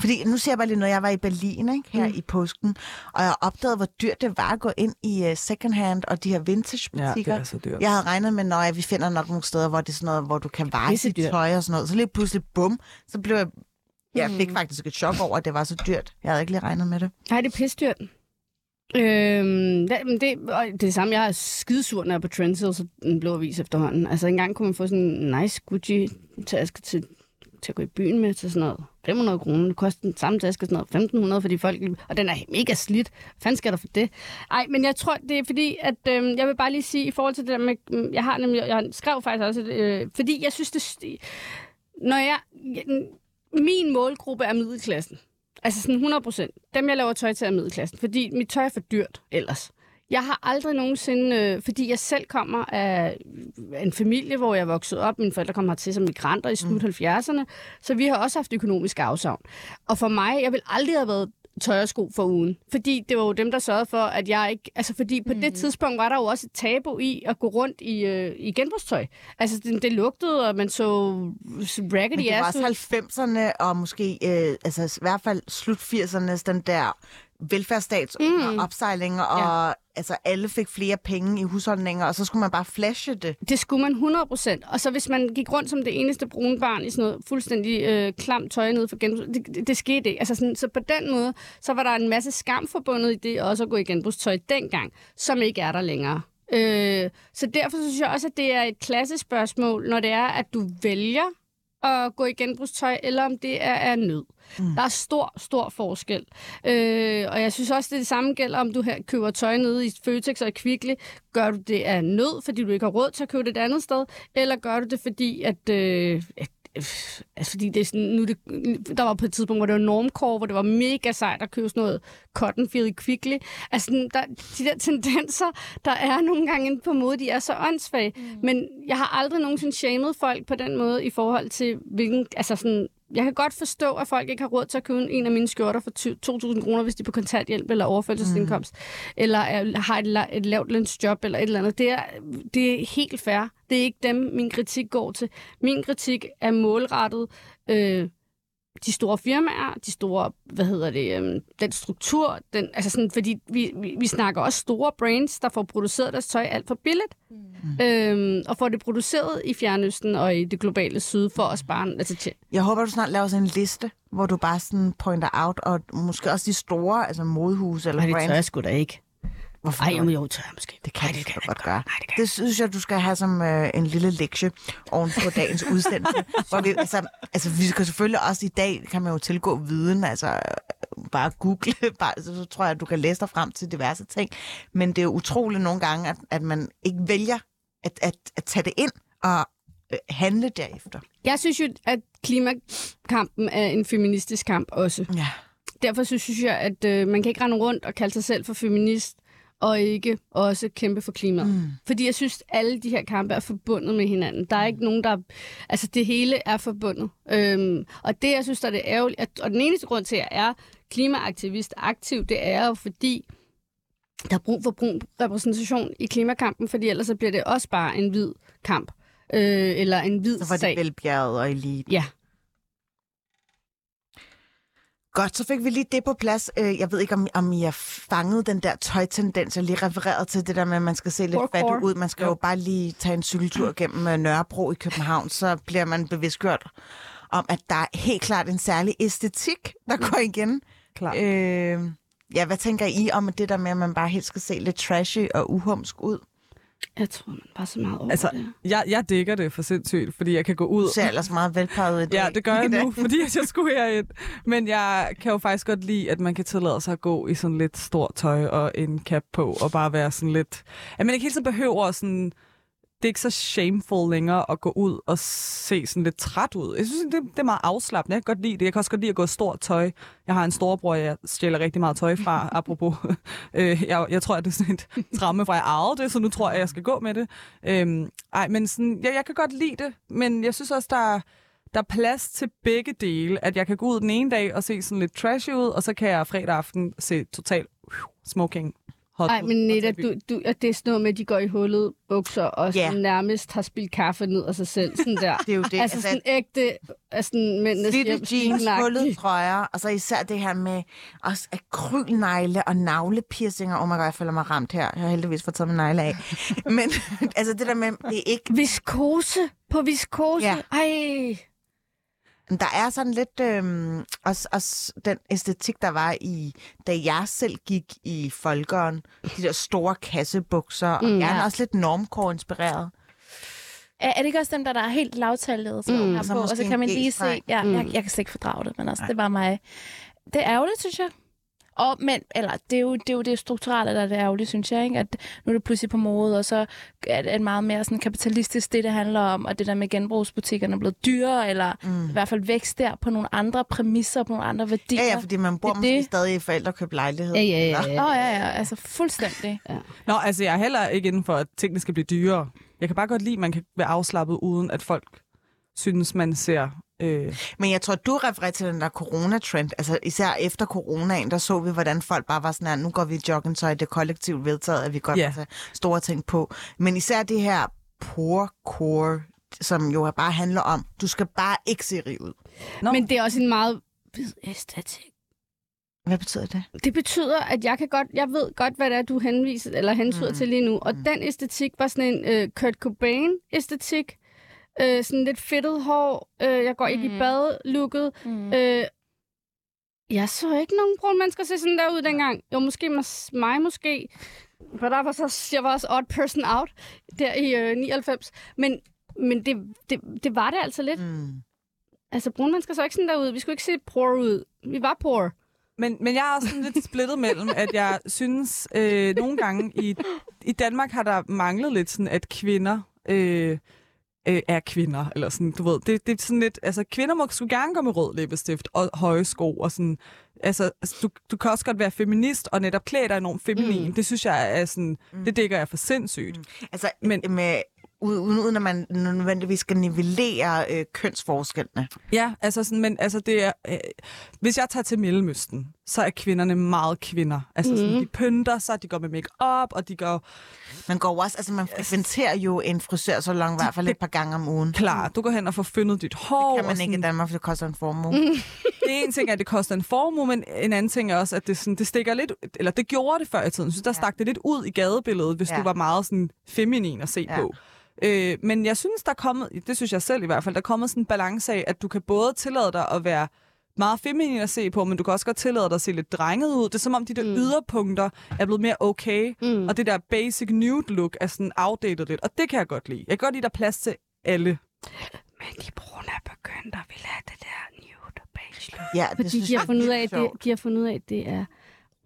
Fordi nu ser jeg bare lige noget. Jeg var i Berlin ikke, her Mm. i påsken, og jeg opdagede, hvor dyrt det var at gå ind i uh, second hand og de her vintage ja, det butikker. er så dyrt. Jeg havde regnet med, når vi finder nok nogle steder, hvor det er sådan noget, hvor du kan veje Pisse dit dyrt. tøj og sådan noget. Så lige pludselig, bum, så blev jeg... Jeg fik Mm. faktisk et chok over, at det var så dyrt. Jeg havde ikke lige regnet med det. Nej, det er pisdyrt. Øhm, det, det, og det er det samme, jeg er skidesur, når jeg er på Trendsales så den blå avis efterhånden. Altså engang kunne man få sådan en nice Gucci-taske til, til at gå i byen med til sådan noget 500 kroner. Det koster den samme taske sådan noget 1500, fordi folk... Og den er mega slidt. Hvad fanden skal der for det? Ej, men jeg tror, det er fordi, at øhm, jeg vil bare lige sige, i forhold til det der med... Jeg har nemlig... Jeg skrev faktisk også, øh, fordi jeg synes, det... Når jeg... Min målgruppe er middelklassen. Altså sådan 100 procent. Dem, jeg laver tøj til, er middelklassen. Fordi mit tøj er for dyrt ellers. Jeg har aldrig nogensinde, øh, fordi jeg selv kommer af en familie, hvor jeg voksede op. Mine forældre kom hertil som migranter i slut 70'erne. Så vi har også haft økonomisk afsavn. Og for mig, jeg vil aldrig have været tøj og sko for ugen. Fordi det var jo dem, der sørgede for, at jeg ikke... Altså fordi på mm. det tidspunkt var der jo også et tabu i at gå rundt i, øh, i genbrugstøj. Altså det, det lugtede, og man så raggedy Men det var ass også 90'erne, og måske øh, altså, i hvert fald slut 80'ernes, den der velfærdsstats Mm. mm. opsejlinger, og ja. altså, alle fik flere penge i husholdninger, og så skulle man bare flashe det. Det skulle man 100 procent. Og så hvis man gik rundt som det eneste brune barn i sådan noget fuldstændig øh, klamt tøj nede for genbrug, det, det, det skete ikke. Altså sådan, så på den måde, så var der en masse skam forbundet i det også at gå i genbrugstøj dengang, som ikke er der længere. Øh, så derfor synes jeg også, at det er et klassespørgsmål, når det er, at du vælger at gå i genbrugstøj, eller om det er af nød. Mm. Der er stor, stor forskel. Øh, og jeg synes også, det, er det samme gælder, om du her køber tøj nede i Føtex og Kvickly. Gør du det af nød, fordi du ikke har råd til at købe det et andet sted? Eller gør du det, fordi at... Øh, at Altså, fordi det er sådan, nu det, der var på et tidspunkt, hvor det var normcore, hvor det var mega sejt at købe sådan noget cotton feel i Kvickly. Altså, sådan, der, de der tendenser, der er nogle gange inde på måde, de er så åndssvage. Mm. Men jeg har aldrig nogensinde shamed folk på den måde i forhold til, hvilken, altså sådan, jeg kan godt forstå, at folk ikke har råd til at købe en af mine skjorter for 2.000 kroner, hvis de er på kontanthjælp eller overførselsindkomst, mm. eller er, har et, la- et lavt lønsjob eller et eller andet. Det er, det er helt fair. Det er ikke dem, min kritik går til. Min kritik er målrettet øh, de store firmaer, de store, hvad hedder det, øhm, den struktur, den, altså sådan, fordi vi, vi, vi snakker også store brands, der får produceret deres tøj alt for billigt, mm. øhm, og får det produceret i Fjernøsten og i det globale syd for at spare, altså til, Jeg håber, du snart laver sådan en liste, hvor du bare sådan pointer out, og måske også de store, altså modehuse eller Nej, det tør brands. jeg sgu da ikke. Hvorfor Ej, jamen, jo, tør jeg måske. Det kan Ej, det kan godt jeg gøre. Nej, det kan Det synes jeg, du skal have som øh, en lille lektie oven på dagens udsendelse. hvor vi, altså, altså, vi skal selvfølgelig også i dag, kan man jo tilgå viden, altså øh, bare google, bare, så, så tror jeg, at du kan læse dig frem til diverse ting. Men det er jo utroligt nogle gange, at, at man ikke vælger at, at, at tage det ind og øh, handle derefter. Jeg synes jo, at klimakampen er en feministisk kamp også. Ja. Derfor så synes jeg, at øh, man kan ikke rende rundt og kalde sig selv for feminist, og ikke også kæmpe for klimaet. Mm. Fordi jeg synes, at alle de her kampe er forbundet med hinanden. Der er ikke nogen, der... Altså, det hele er forbundet. Øhm, og det, jeg synes, der er det ærgerligt... At, og den eneste grund til, at jeg er klimaaktivist aktiv, det er jo fordi, der er brug for brug repræsentation i klimakampen, fordi ellers så bliver det også bare en hvid kamp. Øh, eller en hvid Så var sag. det velbjerget og elite. Ja. Godt, så fik vi lige det på plads. Øh, Jeg ved ikke, om, om I har fanget den der tøjtendens, jeg lige refereret til det der med, at man skal se lidt fattig ud. Man skal jo. jo bare lige tage en cykeltur gennem øh, Nørrebro i København, så bliver man bevidstgjort om, at der er helt klart en særlig æstetik, der går igen. Klart. Øh, ja, hvad tænker I om det der med, at man bare helt skal se lidt trashy og uhumsk ud? Jeg tror, man bare så meget over Altså, det. jeg, jeg dækker det for sindssygt, fordi jeg kan gå ud... Du ser ellers meget velparet ud i dag. Ja, det gør jeg nu, fordi jeg skulle herind. Men jeg kan jo faktisk godt lide, at man kan tillade sig at gå i sådan lidt stort tøj og en cap på, og bare være sådan lidt... At man ikke hele tiden behøver sådan... Det er ikke så shameful længere at gå ud og se sådan lidt træt ud. Jeg synes, det, det er meget afslappende. Jeg kan godt lide det. Jeg kan også godt lide at gå i stort tøj. Jeg har en storebror, jeg stjæler rigtig meget tøj fra, apropos. Øh, jeg, jeg tror, at det er sådan et tramme fra, jeg ejede det, så nu tror jeg, at jeg skal gå med det. Øhm, ej, men sådan, ja, jeg kan godt lide det, men jeg synes også, der er, der er plads til begge dele. At jeg kan gå ud den ene dag og se sådan lidt trashy ud, og så kan jeg fredag aften se total uh, smoking hot Nej, men Netta, du, du, at det er sådan noget med, at de går i hullet bukser og sådan nærmest har spildt kaffe ned af sig selv. Sådan der. Det er jo det. altså sådan ægte, altså sådan mændenes hjem- jeans, hullede trøjer, og så især det her med også akrylnegle og navlepiercinger. Oh my god, jeg føler mig ramt her. Jeg har heldigvis fået taget min negle af. Men altså det der med, det er ikke... Viskose på viskose. Ja. Ej. Der er sådan lidt øhm, også, også den æstetik, der var i, da jeg selv gik i folkeren. De der store kassebukser, og Mm, gerne ja. også lidt normcore-inspireret. Er, er det ikke også dem, der, der er helt lavtallet så Mm. mm. Og så på, og så kan man lige se... Ja, Mm. jeg, jeg kan slet ikke fordrage det, men altså, det er bare mig. Det er ærgerligt, synes jeg. Og, men, eller, det er, jo, det er jo det strukturelle, der er det ærgerlige, synes jeg. Ikke? At nu er det pludselig på mode, og så er det meget mere sådan kapitalistisk, det det handler om, og det der med genbrugsbutikkerne er blevet dyrere, eller mm. i hvert fald vækst der på nogle andre præmisser, på nogle andre værdier. Ja, ja, fordi man bor Det måske det. stadig i forældrekøbt lejlighed. Ja, ja, ja. ja. Åh, oh, ja, ja, altså fuldstændig. Nå, altså jeg er heller ikke inden for, at tingene skal blive dyrere. Jeg kan bare godt lide, at man kan være afslappet, uden at folk synes, man ser... Øh, Men jeg tror, du refererer til den der corona-trend. Altså især efter coronaen, der så vi, hvordan folk bare var sådan her, nu går vi i joggingtøj, det er kollektivt vedtaget, at vi godt yeah. have store ting på. Men især det her poor core, som jo bare handler om, du skal bare ikke se rig ud. Nå. Men det er også en meget æstetik. Hvad betyder det? Det betyder, at jeg kan godt, jeg ved godt, hvad det er, du henviser eller hentyder mm. til lige nu. Og mm. den æstetik var sådan en øh, Kurt Cobain-æstetik. Øh, sådan lidt fedtet hår. Øh, jeg går ikke Mm. i bad, looket. Mm. Øh, jeg så ikke nogen brune mennesker se sådan der ud dengang. Jo, måske mig, måske. For derfor så jeg var også odd person out der i øh, 99. Men, men det, det, det var det altså lidt. Mm. Altså, brune mennesker så ikke sådan der ud. Vi skulle ikke se poor ud. Vi var poor. Men, men jeg er også sådan lidt splittet mellem, at jeg synes, øh, nogle gange i, i Danmark har der manglet lidt sådan, at kvinder øh, øh, er kvinder. Eller sådan, du ved, det, det er sådan lidt, altså kvinder må sgu gerne gå med rød læbestift og høje sko og sådan, altså, altså du, du kan også godt være feminist og netop klæde dig enormt feminin. Mm. Det synes jeg er sådan, mm. det dækker jeg for sindssygt. Mm. Altså, Men... med, uden, uden at man nødvendigvis skal nivellere øh, kønsforskellene. Ja, altså sådan, men altså det er, øh, hvis jeg tager til Mellemøsten, så er kvinderne meget kvinder. Altså sådan, Mhm. de pynter sig, de går med make-up, og de går Man går også, altså man frekventerer jo en frisørsalon i hvert fald et par gange om ugen. klar. Du går hen og får fyndet dit hår. Det kan man ikke i sådan, Danmark, for det koster en formue. Mm. Det er en ting, at det koster en formue, men en anden ting er også, at det, sådan, det stikker lidt, eller det gjorde det før i tiden. Jeg synes, der stak det lidt ud i gadebilledet, hvis Ja. du var meget sådan feminin at se Ja. på. Øh, men jeg synes, der er kommet, det synes jeg selv i hvert fald, der er kommet sådan en balance af, at du kan både tillade dig at være meget feminin at se på, men du kan også godt tillade dig at se lidt drenget ud. Det er som om, de der Mm. yderpunkter er blevet mere okay, Mm. og det der basic nude look er sådan outdated lidt, og det kan jeg godt lide. Jeg kan godt lide, at der er plads til alle. Men de brune er begyndt at ville have det der nude beige look. Ja, det Fordi synes de har, jeg fundet ud af, at det, de har fundet ud af, at det er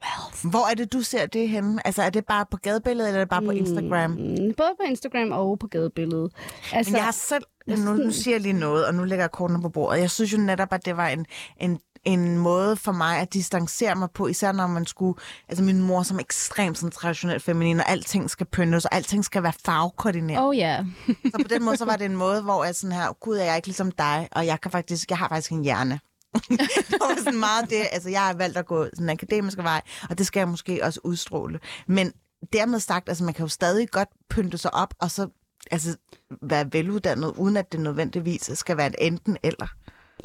wealth. Hvor er det, du ser det henne? Altså, er det bare på gadebilledet, eller er det bare på Instagram? Mm, både på Instagram og på gadebilledet. Altså, Men jeg har selv... jeg Nu, nu siger jeg lige noget, og nu lægger jeg kortene på bordet. Jeg synes jo netop, at det var en, en, en måde for mig at distancere mig på, især når man skulle... Altså min mor som ekstremt sådan, traditionelt feminin, og alting skal pyntes, og alting skal være farvekoordineret. Oh ja. Så på den måde, så var det en måde, hvor jeg sådan her, gud, jeg er ikke ligesom dig, og jeg kan faktisk, jeg har faktisk en hjerne. det var sådan meget det, altså jeg har valgt at gå sådan en akademisk vej, og det skal jeg måske også udstråle. Men dermed sagt, altså man kan jo stadig godt pynte sig op, og så altså, være veluddannet, uden at det nødvendigvis skal være et enten eller.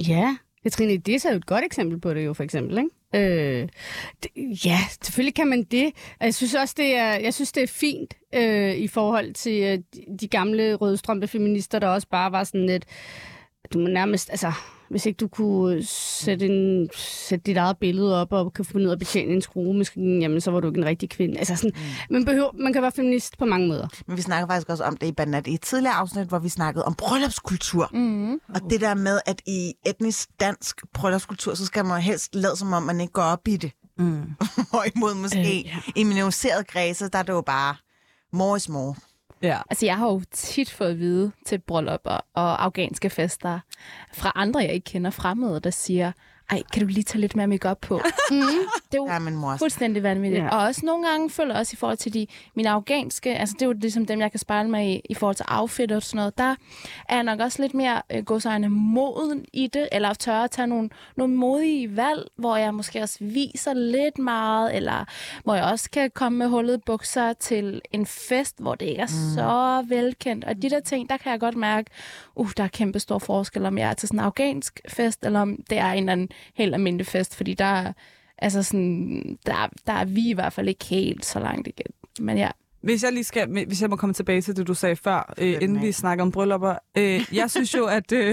Ja, Katrine, det er jo et godt eksempel på det jo, for eksempel, ikke? Øh, det, ja, selvfølgelig kan man det. Jeg synes også, det er, jeg synes, det er fint øh, i forhold til øh, de- de gamle rødstrømpe feminister, der også bare var sådan lidt, du må nærmest, altså, hvis ikke du kunne sætte, en, sætte dit eget billede op og kan finde ud af at betjene en skruemaskine, jamen så var du ikke en rigtig kvinde. Altså sådan, mm. man, behøver, man kan være feminist på mange måder. Men vi snakker faktisk også om det i Banat i et tidligere afsnit, hvor vi snakkede om bryllupskultur. Mm. Og det der med, at i etnisk dansk bryllupskultur, så skal man helst lade som om, man ikke går op i det. Mm. Hvorimod måske øh, ja. i minoriserede kredse, der er det jo bare more is more. Ja. Altså, jeg har jo tit fået at vide til bryllupper og afghanske fester fra andre, jeg ikke kender fremmede, der siger, ej, kan du lige tage lidt mere makeup på? mm. Det er jo ja, min mor. fuldstændig vanvittigt. Ja. Og også nogle gange føler også i forhold til de, mine afghanske, altså det er jo ligesom dem, jeg kan spejle mig i, i forhold til outfit og sådan noget, der er jeg nok også lidt mere øh, godsejende moden i det, eller tør at tage nogle, nogle modige valg, hvor jeg måske også viser lidt meget, eller hvor jeg også kan komme med hullet bukser til en fest, hvor det ikke er mm. så velkendt. Og de der ting, der kan jeg godt mærke, uh, der er kæmpe stor forskel, om jeg er til sådan en afghansk fest, eller om det er en eller anden helt almindelig fest, fordi der, altså sådan, der, der er vi i hvert fald ikke helt så langt igen. Men ja. Hvis jeg lige skal, hvis jeg må komme tilbage til det, du sagde før, øh, inden vi snakker om bryllupper. Øh, jeg synes jo, at... Øh,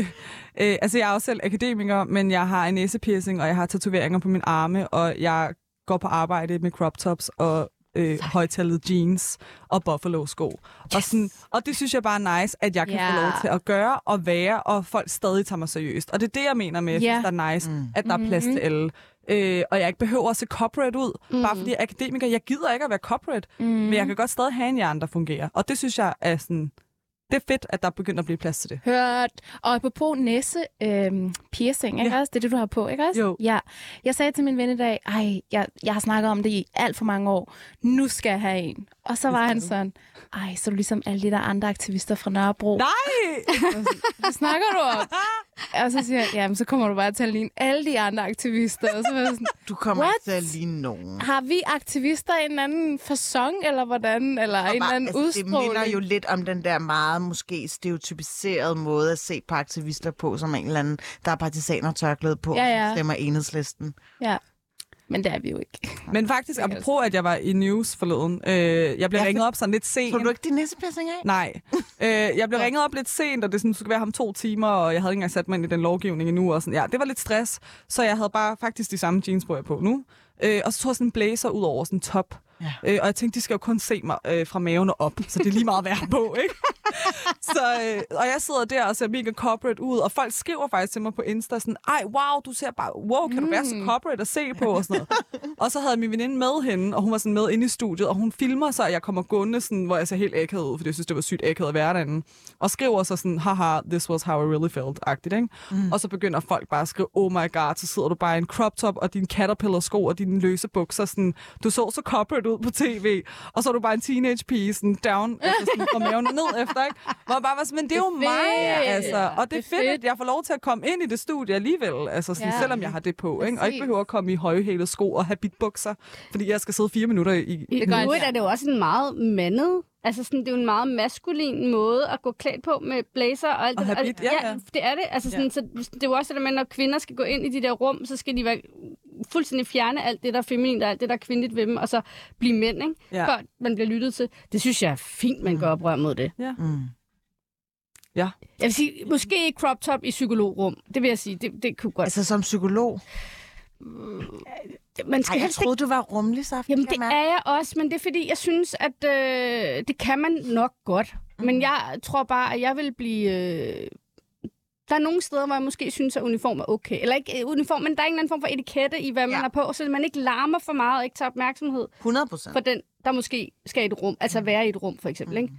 øh, altså, jeg er også selv akademiker, men jeg har en næsepiercing, og jeg har tatoveringer på min arme, og jeg går på arbejde med crop tops og øh, højtallet jeans og buffalo-sko. Yes. Og, sådan, og det synes jeg bare er nice, at jeg kan yeah. få lov til at gøre og være, og folk stadig tager mig seriøst. Og det er det, jeg mener med, at yeah. synes, der er nice, mm. at der er plads mm-hmm. til alle. Øh, og jeg ikke behøver at se corporate ud, mm. bare fordi jeg er akademiker. Jeg gider ikke at være corporate, mm. men jeg kan godt stadig have en hjerne, der fungerer. Og det synes jeg er sådan det er fedt, at der begynder at blive plads til det. Hørt. Og på næse øhm, piercing, ikke ja. også? Det er det, du har på, ikke også? Jo. Ja. Jeg sagde til min ven i dag, ej, jeg, jeg har snakket om det i alt for mange år. Nu skal jeg have en. Og så var han sådan, ej, så er du ligesom alle de der andre aktivister fra Nørrebro. Nej! Hvad snakker du om? Og så siger jeg, jamen, så kommer du bare til at ligne alle de andre aktivister. Og så var sådan, du kommer What? ikke til at ligne nogen. Har vi aktivister i en anden fasong, eller hvordan? Eller og en bare, anden altså, udstråling? Det minder jo lidt om den der meget måske stereotypiserede måde at se på aktivister på, som en eller anden, der er partisaner tørklæde på, ja, ja. stemmer enhedslisten. Ja. Men det er vi jo ikke. Men faktisk, apropos at jeg var i news forleden, øh, jeg blev ja, ringet op sådan lidt sent. Tror du ikke din næsepiercing af? Nej. øh, jeg blev ringet op lidt sent, og det sådan, skulle være ham to timer, og jeg havde ikke engang sat mig ind i den lovgivning endnu. Og sådan. Ja, det var lidt stress, så jeg havde bare faktisk de samme jeans på, jeg på nu. Øh, og så tog jeg sådan en blazer ud over sådan en top. Ja. Øh, og jeg tænkte, de skal jo kun se mig øh, fra maven og op, så det er lige meget værd på, ikke? så, øh, og jeg sidder der og ser mega corporate ud, og folk skriver faktisk til mig på Insta sådan, ej, wow, du ser bare, wow, kan du være så mm. corporate at se på, og sådan noget. og så havde jeg min veninde med hende, og hun var sådan med inde i studiet, og hun filmer så, at jeg kommer gående, sådan, hvor jeg ser helt akavet ud, fordi jeg synes, det var sygt akavet at være derinde. Og skriver så sådan, haha, this was how I really felt-agtigt, ikke? Mm. Og så begynder folk bare at skrive, oh my god, så sidder du bare i en crop top, og din caterpillar-sko, og dine løse bukser, sådan, du så så corporate ud på tv, og så er du bare en teenage pige, sådan down, altså sådan fra maven og ned efter, ikke? Hvor jeg bare var sådan, men det er jo det mig, altså. Og det, det er fedt, fedt, at jeg får lov til at komme ind i det studie alligevel, altså sådan, ja. selvom jeg har det på, ikke? Og ikke behøver at komme i højhælede sko og have bitbukser, fordi jeg skal sidde fire minutter i... I det gør, er det jo også en meget mandet Altså sådan, det er jo en meget maskulin måde at gå klædt på med blazer og alt og det. Habit, ja, ja, ja, det er det. Altså sådan, ja. så det er jo også det med, når kvinder skal gå ind i de der rum, så skal de være fuldstændig fjerne alt det, der er feminint og alt det, der er kvindeligt ved dem, og så blive mænd, ikke? Ja. før man bliver lyttet til. Det synes jeg er fint, man mm. går oprør mod det. Ja. Mm. Ja. Jeg vil sige, måske ikke crop top i psykologrum. Det vil jeg sige, det, det kunne godt. Altså som psykolog? Man skal Ej, jeg troede, ikke... du var rummelig, så. Jamen, det er jeg også, men det er fordi, jeg synes, at øh, det kan man nok godt. Mm. Men jeg tror bare, at jeg vil blive... Øh... Der er nogle steder, hvor jeg måske synes, at uniform er okay. Eller ikke øh, uniform, men der er ingen anden form for etikette i, hvad ja. man er på, så man ikke larmer for meget og ikke tager opmærksomhed 100 for den, der måske skal i et rum. Altså være i et rum, for eksempel. Mm. Ikke?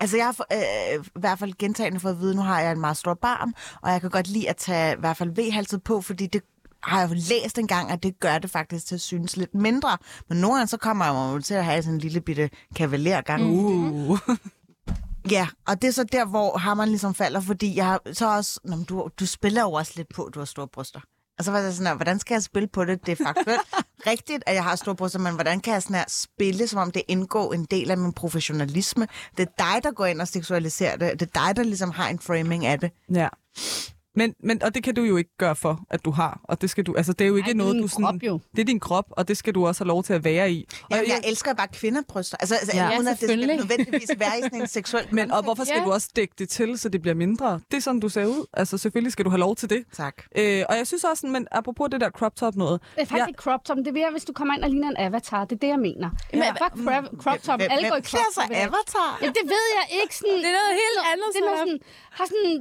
Altså jeg har øh, i hvert fald gentagende fået at vide, nu har jeg en meget stor barm, og jeg kan godt lide at tage i hvert fald V-halset på, fordi det har jeg læst en gang, at det gør det faktisk til at synes lidt mindre. Men nogle gange så kommer jeg jo til at have sådan en lille bitte kavalergang. Mm. Uh. Ja, og det er så der, hvor har man ligesom falder, fordi jeg har så også, når du, du spiller jo også lidt på, at du har store bryster. Og så var sådan, hvordan skal jeg spille på det? Det er faktuelt rigtigt, at jeg har store bryster, men hvordan kan jeg sådan her spille, som om det indgår en del af min professionalisme? Det er dig, der går ind og seksualiserer det. Det er dig, der ligesom har en framing af det. Ja. Men, men, og det kan du jo ikke gøre for, at du har. Og det skal du, altså det er jo ikke Ej, noget, det er du sådan... krop, jo. Det er din krop, og det skal du også have lov til at være i. Og Jamen, jeg elsker bare kvindebryster. Altså, altså Ja, uden at det skal nødvendigvis være i sådan en seksuel Men og hvorfor skal Ja. du også dække det til, så det bliver mindre? Det er sådan, du ser ud. Altså selvfølgelig skal du have lov til det. Tak. Øh, og jeg synes også, sådan, men apropos det der crop top noget. Det er faktisk ikke crop top, det er hvis du kommer ind og ligner en avatar. Det er det, jeg mener. Ja. Fuck crop, crop top. Hvem- Alle går i crop top. avatar? Jamen, det ved jeg ikke. Sådan, Det er noget helt andet, Det er noget så- sådan, har sådan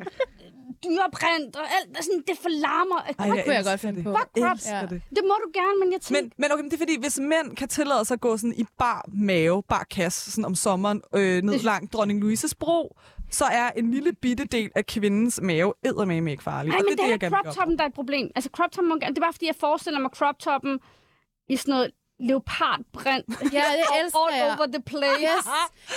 dyreprint og alt. Sådan, det forlarmer. Ej, Fuck, kunne jeg godt finde det. på. Fuck Jeg crops. Ja. det. det må du gerne, men jeg tænker... Men, men okay, men det er fordi, hvis mænd kan tillade sig at gå sådan i bar mave, bar kasse, sådan om sommeren, øh, ned langt Dronning Louises bro, så er en lille bitte del af kvindens mave eddermame ikke farlig. Nej, og men det, det, er det jeg er gerne vil crop gøre. toppen, der er et problem. Altså crop toppen, må, gerne- det er bare fordi, jeg forestiller mig crop toppen i sådan noget leopardbrint. Ja, det elsker all jeg. over the place. Yes.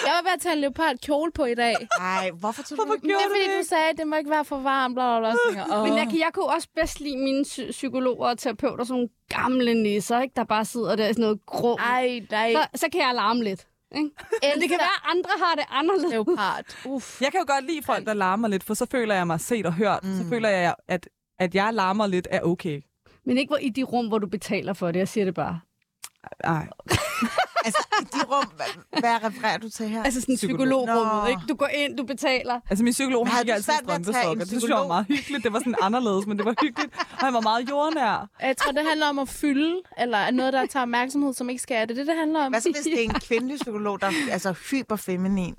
Jeg var ved at tage en leopard kjole på i dag. Nej, hvorfor tog du Hvorfor ikke Det gjorde er du fordi, det? du sagde, at det må ikke være for varmt, bla bla bla. Tænker jeg, Men jeg, kan, jeg kunne også bedst lide mine psy- psykologer og terapeuter, sådan nogle gamle nisser, ikke? der bare sidder der i sådan noget grå. Ej, nej. Så, så kan jeg larme lidt. Ikke? Men det kan være, at andre har det anderledes. Leopard. Uff. Jeg kan jo godt lide folk, der larmer lidt, for så føler jeg mig set og hørt. Mm. Så føler jeg, at, at jeg larmer lidt er okay. Men ikke hvor i de rum, hvor du betaler for det. Jeg siger det bare. Ej. Altså, de rum, hvad, hvad refererer du til her? Altså sådan Psykolog. psykologrummet, Nå. ikke? Du går ind, du betaler. Altså min psykolog, gik du altid strømpesokker. Det synes jeg var psykolog? meget hyggeligt. Det var sådan anderledes, men det var hyggeligt. Og han var meget jordnær. Jeg tror, det handler om at fylde, eller er noget, der tager opmærksomhed, som ikke skal. Er det det, det handler om? Hvad så, hvis det er en kvindelig psykolog, der er altså hyperfeminin?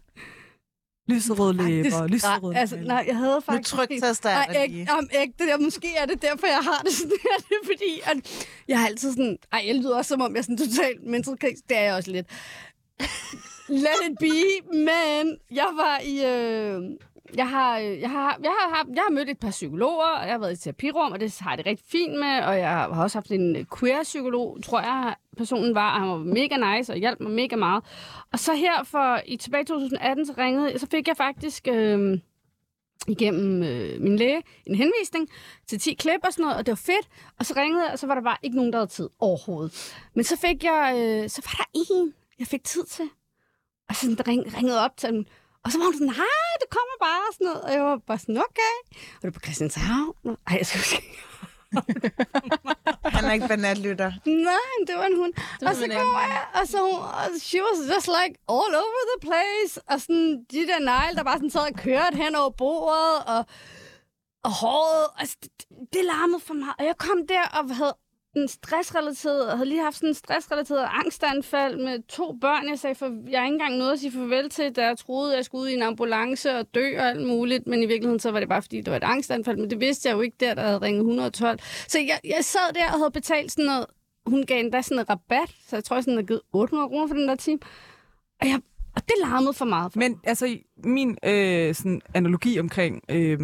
Lyserøde læber, lyserøde altså, læber. nej, jeg havde Nu faktisk... trygtester Nej, jeg dig lige. om ægte, og måske er det derfor, jeg har det sådan her. Det er fordi, at jeg har altid sådan... Ej, jeg lyder også, som om jeg er sådan totalt mental case. Det er jeg også lidt. Let it be, men jeg var i... Øh, Øh, jeg har, jeg, har, jeg, har, jeg har mødt et par psykologer, og jeg har været i terapirum, og det har jeg det rigtig fint med, og jeg har også haft en øh, queer-psykolog, tror jeg, personen var, og han var mega nice og hjalp mig mega meget. Og så her for i tilbage i 2018, så ringede, så fik jeg faktisk øh, igennem øh, min læge en henvisning til 10 klip og sådan noget, og det var fedt. Og så ringede jeg, og så var der bare ikke nogen, der havde tid overhovedet. Men så fik jeg, øh, så var der en, jeg fik tid til. Og så ring, ringede op til dem, og så var hun sådan, hej, du kommer bare, og sådan noget. Og jeg var bare sådan, okay. Og det var på Christianshavn. Ej, jeg skal huske. Han er ikke banatlytter. Nej, det var en hund. var Og så kommer jeg, og så hun, og she was just like all over the place. Og sådan de der negle, der bare sådan sad og kørte hen over bordet, og, og håret. Altså, det, det larmede for mig. Og jeg kom der og havde en stressrelateret, havde lige haft sådan en stressrelateret angstanfald med to børn. Jeg sagde, for, jeg har ikke engang noget at sige farvel til, da jeg troede, jeg skulle ud i en ambulance og dø og alt muligt. Men i virkeligheden, så var det bare, fordi det var et angstanfald. Men det vidste jeg jo ikke der, der havde ringet 112. Så jeg, jeg sad der og havde betalt sådan noget. Hun gav endda sådan en rabat, så jeg tror, jeg sådan havde givet 800 kroner for den der time. Og, jeg, og det larmede for meget. For Men altså, min øh, sådan, analogi omkring øh,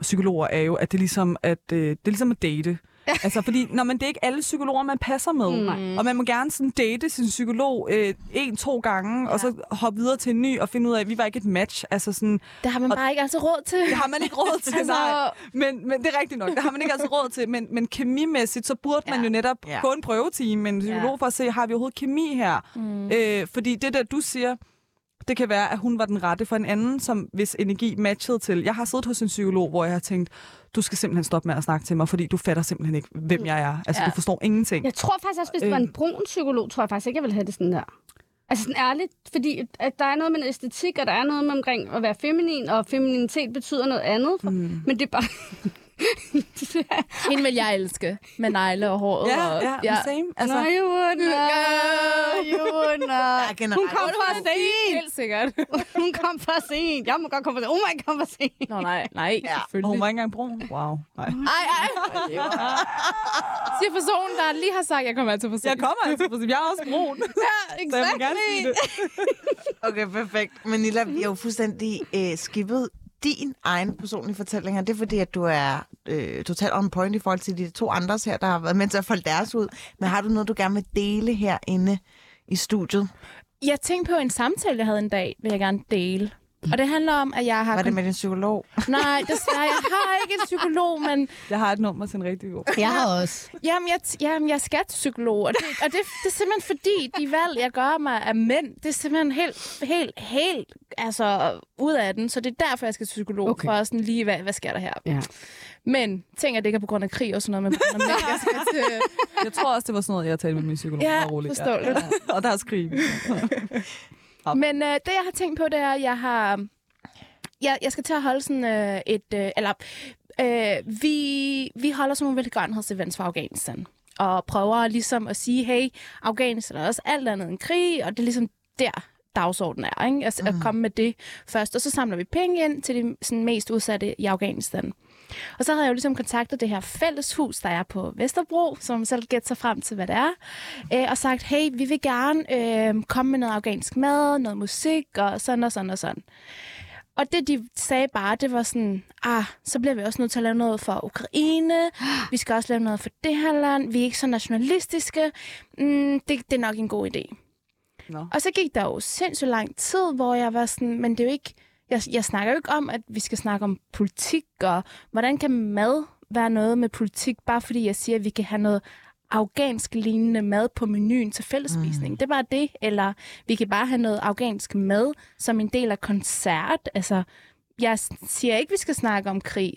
psykologer er jo, at det er ligesom at, øh, det er ligesom at date. altså, fordi når man, det er ikke alle psykologer, man passer med. Nej. Og man må gerne sådan date sin psykolog øh, en-to gange, ja. og så hoppe videre til en ny og finde ud af, at vi var ikke et match. Altså sådan, Det har man bare ikke altså råd til. det har man ikke råd til, Altså- nej. Men, men det er rigtigt nok, det har man ikke altså råd til. Men, men kemimæssigt, så burde man Ja. jo netop Ja. få en prøvetime med en psykolog for at se, har vi overhovedet kemi her? Mm. Øh, fordi det der, du siger, det kan være, at hun var den rette for en anden, som hvis energi matchede til. Jeg har siddet hos en psykolog, hvor jeg har tænkt, du skal simpelthen stoppe med at snakke til mig, fordi du fatter simpelthen ikke, hvem jeg er. Altså, Ja. du forstår ingenting. Jeg tror faktisk også, hvis det var Øh. en brun psykolog, tror jeg faktisk ikke, jeg ville have det sådan der. Altså sådan ærligt, fordi at der er noget med en æstetik, og der er noget med omkring at være feminin, og femininitet betyder noget andet. For, mm. Men det er bare... Hende vil jeg elske. Med negle og håret. Ja, og, ja, ja. same. Altså, Altså, no, you would not. You would not. Ja, generelt. Hun kom for sent. Helt sikkert. Hun kom for sent. Jeg må godt komme for sent. Hun må ikke komme for sent. Nå nej, nej, Ja. og selvfølgelig. hun var ikke engang brun. Wow. Nej. Ej, ej. Siger personen, der lige har sagt, at jeg kommer altid for sent. Jeg kommer altså, for jeg er også brun. Ja, Så jeg vil gerne sige det. Okay, perfekt. Men Nilla, vi har jo fuldstændig øh, skippet din egen personlige fortælling, og det er fordi, at du er øh, totalt on point i forhold til de to andres her, der har været med til at folde deres ud. Men har du noget, du gerne vil dele herinde i studiet? Jeg tænkte på en samtale, jeg havde en dag, vil jeg gerne dele. Og det handler om, at jeg har... Var det med din psykolog? Nej, desværre, jeg har ikke en psykolog, men... Jeg har et nummer til en rigtig god. Jeg har også. Jamen, jeg, jamen, jeg skal til psykolog, og, det, og det, det er simpelthen fordi, de valg, jeg gør mig af mænd, det er simpelthen helt, helt, helt altså, ud af den. Så det er derfor, jeg skal til psykolog, okay. for sådan lige, hvad, hvad sker der her? Ja. Men tænker, at det ikke er på grund af krig og sådan noget, men på grund af mænd, jeg skal til... Jeg tror også, det var sådan noget, jeg talte med min psykolog. Ja, roligt. forståeligt. Ja. Og der er skrig. Men øh, det, jeg har tænkt på, det er, at jeg har... Jeg, jeg skal til at holde sådan øh, et... Øh, eller, øh, vi, vi holder sådan nogle velgørenhedsevents for Afghanistan. Og prøver ligesom at sige, hey, Afghanistan er også alt andet end krig, og det er ligesom der, dagsordenen er, ikke? Altså, mm. at komme med det først. Og så samler vi penge ind til de sådan, mest udsatte i Afghanistan. Og så havde jeg jo ligesom kontaktet det her fælleshus, der er på Vesterbro, som selv gætter sig frem til, hvad det er, øh, og sagt, hey, vi vil gerne øh, komme med noget afghansk mad, noget musik, og sådan og sådan og sådan. Og det, de sagde bare, det var sådan, ah, så bliver vi også nødt til at lave noget for Ukraine. Vi skal også lave noget for det her land. Vi er ikke så nationalistiske. Mm, det, det er nok en god idé. Nå. Og så gik der jo sindssygt lang tid, hvor jeg var sådan, men det er jo ikke, jeg, jeg snakker jo ikke om, at vi skal snakke om politik, og hvordan kan mad være noget med politik, bare fordi jeg siger, at vi kan have noget afghansk lignende mad på menuen til fællesspisning. Mm. Det var det. Eller vi kan bare have noget afghansk mad som en del af koncert. Altså, jeg siger ikke, at vi skal snakke om krig.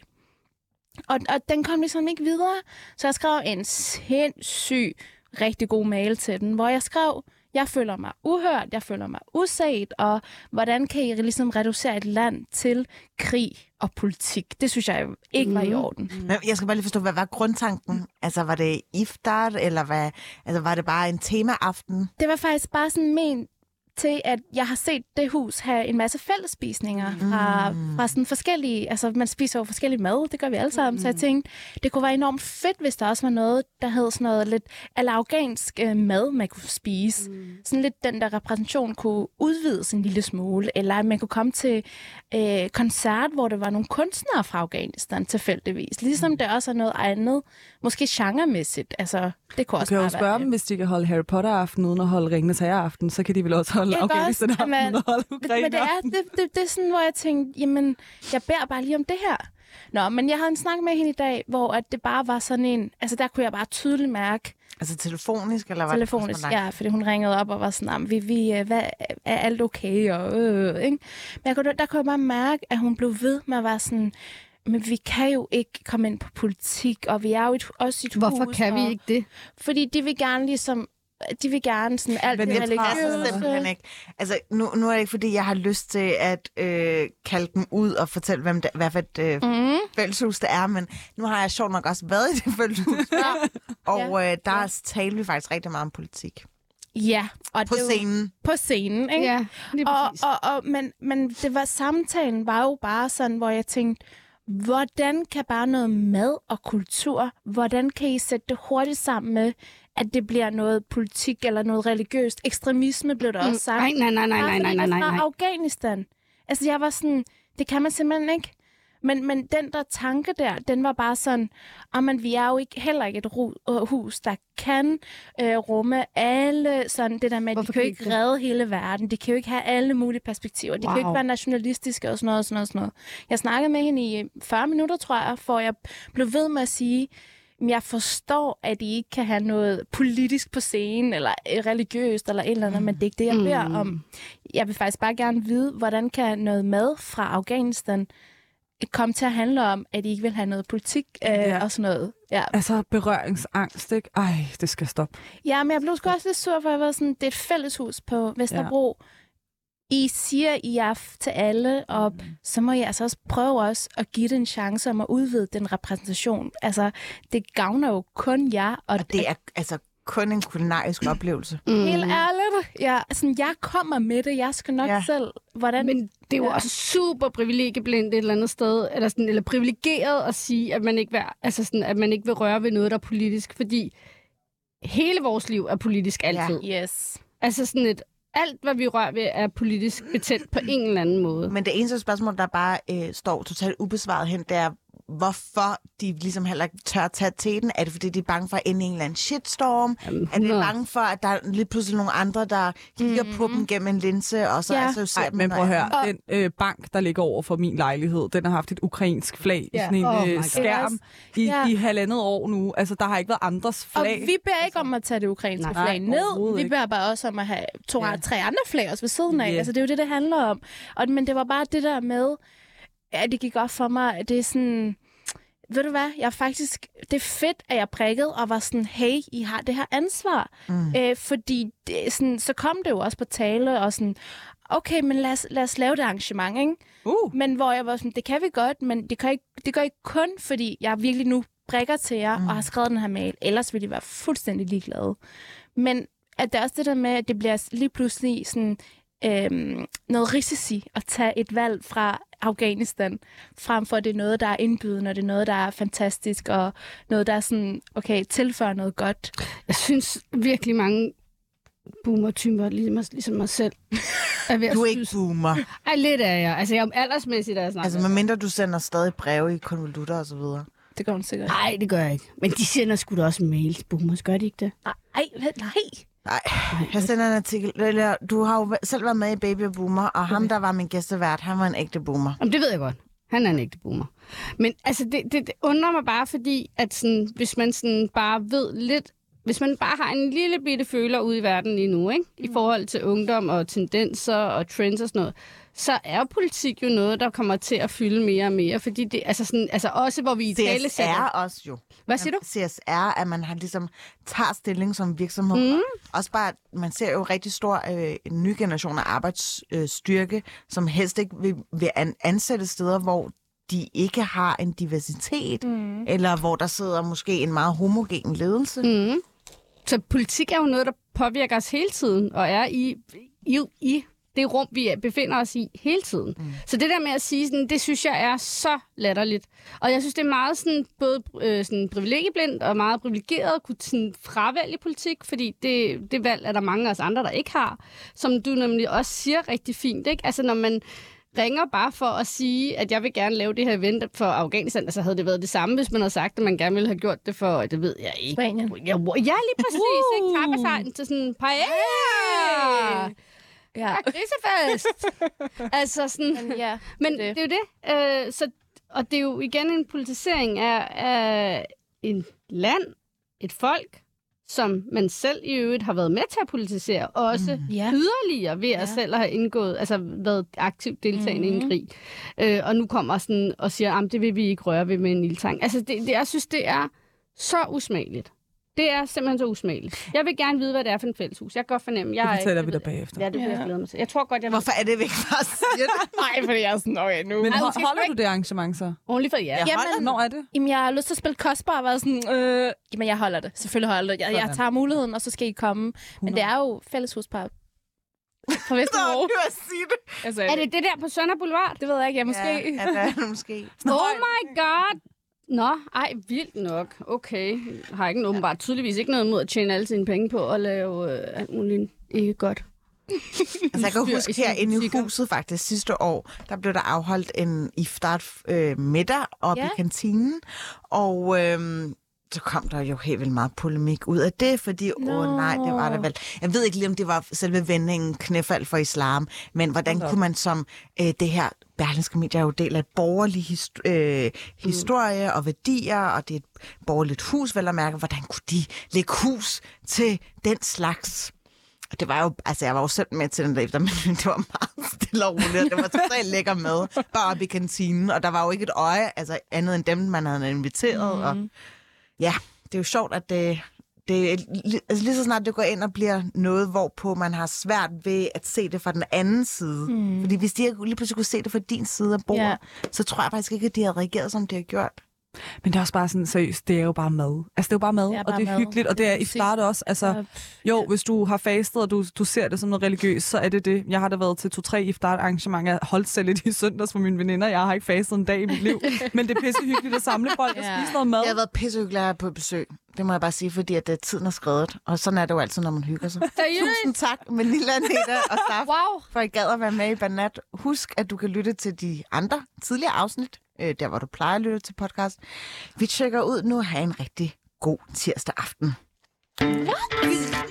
Og, og den kom ligesom ikke videre. Så jeg skrev en sindssyg, rigtig god mail til den, hvor jeg skrev, jeg føler mig uhørt, jeg føler mig uset, og hvordan kan I ligesom reducere et land til krig og politik? Det synes jeg ikke var i orden. Men jeg skal bare lige forstå, hvad var grundtanken? Altså, var det iftar, eller hvad? Altså, var det bare en temaaften? Det var faktisk bare sådan ment til, at jeg har set det hus have en masse fællesspisninger fra, Mm. fra sådan forskellige... Altså, man spiser jo forskellige mad, det gør vi alle sammen. Mm. Så jeg tænkte, det kunne være enormt fedt, hvis der også var noget, der hed sådan noget lidt eller afghansk øh, mad, man kunne spise. Mm. Sådan lidt den der repræsentation kunne udvides en lille smule. Eller at man kunne komme til øh, koncert, hvor der var nogle kunstnere fra Afghanistan tilfældigvis. Ligesom mm. der også er noget andet, måske genremæssigt. Altså, det kunne Du også kan jo spørge dem, hvis de kan holde Harry Potter-aften uden at holde Ringenes Herre-aften, så kan de vel også holde Jeg kan også, Afghanistan-aften jamen, holde Ukraine. Men det er, det, det, det er sådan, hvor jeg tænkte, jamen, jeg beder bare lige om det her. Nå, men jeg havde en snak med hende i dag, hvor at det bare var sådan en... Altså, der kunne jeg bare tydeligt mærke, Altså telefonisk, eller hvad? telefonisk, ja, fordi hun ringede op og var sådan, "Jamen, vi, vi, øh, hvad, er alt okay? Og, øh, ikke? Men jeg kunne, der kunne jeg bare mærke, at hun blev ved med at være sådan, men vi kan jo ikke komme ind på politik, og vi er jo et, også et Hvorfor hus. kan vi ikke det? Fordi de vil gerne ligesom, de vil gerne sådan alt Men det jeg tror Altså, simpelthen ikke. Altså, nu, nu er det ikke, fordi jeg har lyst til at øh, kalde dem ud og fortælle, hvem det, hvad for et øh, Mm. fælleshus det er, men nu har jeg sjovt nok også været i det fælleshus. og øh, der ja. talte vi faktisk rigtig meget om politik. Ja, og På det scenen. På scenen, ikke? Ja, lige og, præcis. og, og, men, men det var, samtalen var jo bare sådan, hvor jeg tænkte, hvordan kan bare noget mad og kultur, hvordan kan I sætte det hurtigt sammen med, at det bliver noget politik eller noget religiøst? Ekstremisme blev der også sagt. Nej, nej, nej, nej, nej, nej, nej, er nej, fra. Afghanistan. Altså, jeg var sådan, det kan man simpelthen ikke. Men, men den der tanke der, den var bare sådan, at man, vi er jo ikke, heller ikke et ru- øh, hus, der kan øh, rumme alle, sådan det der med, Hvorfor de kan jo ikke det? redde hele verden, de kan jo ikke have alle mulige perspektiver, de kan jo ikke Wow. være nationalistiske og sådan noget, og sådan noget, og sådan noget. Jeg snakkede med hende i 40 minutter, tror jeg, for jeg blev ved med at sige, "Men jeg forstår, at I ikke kan have noget politisk på scenen, eller øh, religiøst, eller et eller andet, men det er ikke det, jeg beder Mm. om. Jeg vil faktisk bare gerne vide, hvordan kan noget mad fra Afghanistan komme til at handle om, at I ikke vil have noget politik øh, Ja. og sådan noget. Ja. Altså berøringsangst, ikke? Ej, det skal stoppe. ja, men jeg blev sgu også lidt sur, for jeg var sådan, det er et fælleshus på Vesterbro. Ja. I siger, I er f- til alle, og så må I altså også prøve også at give det en chance om at udvide den repræsentation. Altså, det gavner jo kun jer, og, Og det er altså kun en kulinarisk oplevelse. Mm. Helt ærligt. Ja, sådan, jeg kommer med det. Jeg skal nok ja. selv. Hvordan? Men det er jo Ja. også super privilegieblindt et eller andet sted, eller, sådan, eller privilegeret at sige, at man, ikke vil, altså sådan, at man ikke vil røre ved noget, der er politisk, fordi hele vores liv er politisk altid. Ja. Yes. Altså sådan et, alt, hvad vi rører ved, er politisk betændt på en eller anden måde. Men det eneste spørgsmål, der bare øh, står totalt ubesvaret hen, det er, hvorfor de ligesom heller ikke tør tage til den? Er det, fordi de er bange for at ende i en eller anden shitstorm? Jamen, er de 100. bange for, at der er lige pludselig nogle andre, der kigger mm-hmm. på dem gennem en linse, og så Ja. altså, ser Ej, dem men prøv at høre, den øh, bank, der ligger over for min lejlighed, den har haft et ukrainsk flag Ja. i sådan en Oh øh, skærm i, Ja. i halvandet år nu. Altså, der har ikke været andres Og flag. vi beder ikke om at tage det ukrainske Nej, flag ned. overhovedet Vi ikke. beder bare også om at have to, Ja. tre andre flag også ved siden af. Ja. Altså, det er jo det, det handler om. Og, men det var bare det der med, at det gik op for mig, at det er sådan... Ved du hvad, jeg faktisk... Det er fedt, at jeg prikkede og var sådan, hey, I har det her ansvar. Mm. Øh, fordi det, sådan, så kom det jo også på tale og sådan, okay, men lad os, lad os lave det arrangement, ikke? Uh, Men hvor jeg var sådan, det kan vi godt, men det kan ikke, det gør ikke kun, fordi jeg virkelig nu brækker til jer mm. og har skrevet den her mail. Ellers ville de være fuldstændig ligeglade. Men at det er også det der med, at det bliver lige pludselig sådan, øhm, noget risici at tage et valg fra Afghanistan, frem for at det er noget, der er indbydende, og det er noget, der er fantastisk, og noget, der er sådan, okay, tilfører noget godt. Jeg synes virkelig mange boomer-typer, ligesom, mig- ligesom mig selv, er ved Du er ikke synes- boomer. Ej, lidt er jeg. Altså, jeg er aldersmæssigt, der er snart. Altså, medmindre du sender stadig breve i konvolutter og så videre. Det går hun sikkert. Nej, det gør jeg ikke. Men de sender sgu da også mails, boomers. Gør de ikke det? Nej, nej, nej. Jeg sender en artikel. Eller, Du har jo selv været med i Baby Boomer, og ham, der var min gæstevært, han var en ægte boomer. Jamen, det ved jeg godt. Han er en ægte boomer. Men altså, det, det, det undrer mig bare, fordi at sådan, hvis man sådan bare ved lidt... Hvis man bare har en lille bitte føler ude i verden lige nu, ikke? i forhold til ungdom og tendenser og trends og sådan noget, så er politik jo noget, der kommer til at fylde mere og mere. Fordi det, altså, sådan, altså også, hvor vi i tale CSR også jo. Hvad siger du? CSR, at man har ligesom tager stilling som virksomhed. Mm. Også bare, at man ser jo rigtig stor øh, en ny generation af arbejdsstyrke, øh, som helst ikke vil, vil an, ansætte steder, hvor de ikke har en diversitet, mm. eller hvor der sidder måske en meget homogen ledelse. Mm. Så politik er jo noget, der påvirker os hele tiden, og er i, i, i det rum, vi befinder os i hele tiden. Mm. Så det der med at sige, sådan, det synes jeg er så latterligt. Og jeg synes, det er meget sådan, både øh, sådan privilegieblindt og meget privilegeret at kunne sådan, fravælge politik, fordi det, det valg er der mange af os andre, der ikke har. Som du nemlig også siger rigtig fint. Ikke? Altså når man ringer bare for at sige, at jeg vil gerne lave det her event for Afghanistan, altså havde det været det samme, hvis man havde sagt, at man gerne ville have gjort det for, det ved jeg ikke. Spanien. Ja, lige præcis. Ikke? Tappesejlen til sådan paella. Ja. Grisefest. altså sådan... Men ja, Men det. det, er jo det. Øh, så, og det er jo igen en politisering af, af en land, et folk, som man selv i øvrigt har været med til at politisere, også mm. Ja. yderligere ved at Ja. selv have indgået, altså været aktivt deltagende mm. i en Mhm. krig. Øh, og nu kommer sådan og siger, at det vil vi ikke røre ved med en ildtang. Altså, det, det, jeg synes, det er så usmageligt. Det er simpelthen så usmageligt. Jeg vil gerne vide, hvad det er for en fælleshus. Jeg kan godt fornemme, jeg det er fortæller vi dig bagefter. Ja, det vil jeg Ja. glæde mig til. Jeg tror godt, jeg. Hvorfor er det væk fra? Nej, fordi jeg er sådan, okay, nu. Men Ej, holder du det arrangement så? Only for ja. Jeg holder Jamen, Hvornår er det? Jamen, jeg har lyst til at spille kostbar og været sådan, øh, jamen, jeg holder det. Selvfølgelig holder jeg det. Jeg, jeg tager muligheden, og så skal I komme. Men det er jo fælleshuspar på Nå, Vesterbro. sige det. altså, Er det det der på Sønder Boulevard? Det ved jeg ikke, jeg måske. Ja, ja, det er det måske. Oh my god! Nå, ej, vildt nok. Okay. Har ikke åbenbart tydeligvis ikke noget mod at tjene alle sine penge på at lave øh, alt muligt ikke godt. Altså, jeg kan huske her inde i huset faktisk sidste år, der blev der afholdt en iftar øh, middag op Ja. i kantinen, og øhm, så kom der jo helt vildt meget polemik ud af det, fordi, åh Nå. nej, det var der vel. Jeg ved ikke lige, om det var selve vendingen knæfald for islam, men hvordan op. kunne man som øh, det her, Berlingske Media er jo del af borgerlig hist- øh, historie og værdier, og det er et borgerligt hus, vel at mærke, hvordan kunne de lægge hus til den slags? Og det var jo, altså jeg var jo selv med til den der efter, men det var meget stille og roligt, og det var totalt lækker mad, bare oppe i kantinen, og der var jo ikke et øje, altså andet end dem, man havde inviteret, mm. og ja, det er jo sjovt, at det, det li- altså lige så snart det går ind og bliver noget, hvorpå man har svært ved at se det fra den anden side. Mm. Fordi hvis de lige pludselig kunne se det fra din side af bordet, Ja. så tror jeg faktisk ikke, at de har reageret, som de har gjort. Men det er også bare sådan, seriøst, det er jo bare mad. Altså, det er jo bare mad, Det er og bare det er mad. hyggeligt, og det er i start også. Altså, Ja, jo, hvis du har fastet, og du, du ser det som noget religiøst, så er det det. Jeg har da været til to-tre iftar-arrangementer. Jeg holdt selv lidt i søndags for mine veninder. Jeg har ikke fastet en dag i mit liv. Men det er pisse hyggeligt at samle folk og Ja. spise noget mad. Jeg har været pissehyggelig at have på besøg. Det må jeg bare sige, fordi at, uh, tiden er skrevet. Og sådan er det jo altid, når man hygger sig. Tusind tak, Manila, Neda og Saf, Wow. for at I gad at være med i Banat. Husk, at du kan lytte til de andre tidligere afsnit øh, der hvor du plejer at lytte til podcast. Vi tjekker ud nu. Ha' en rigtig god tirsdag aften. Ja.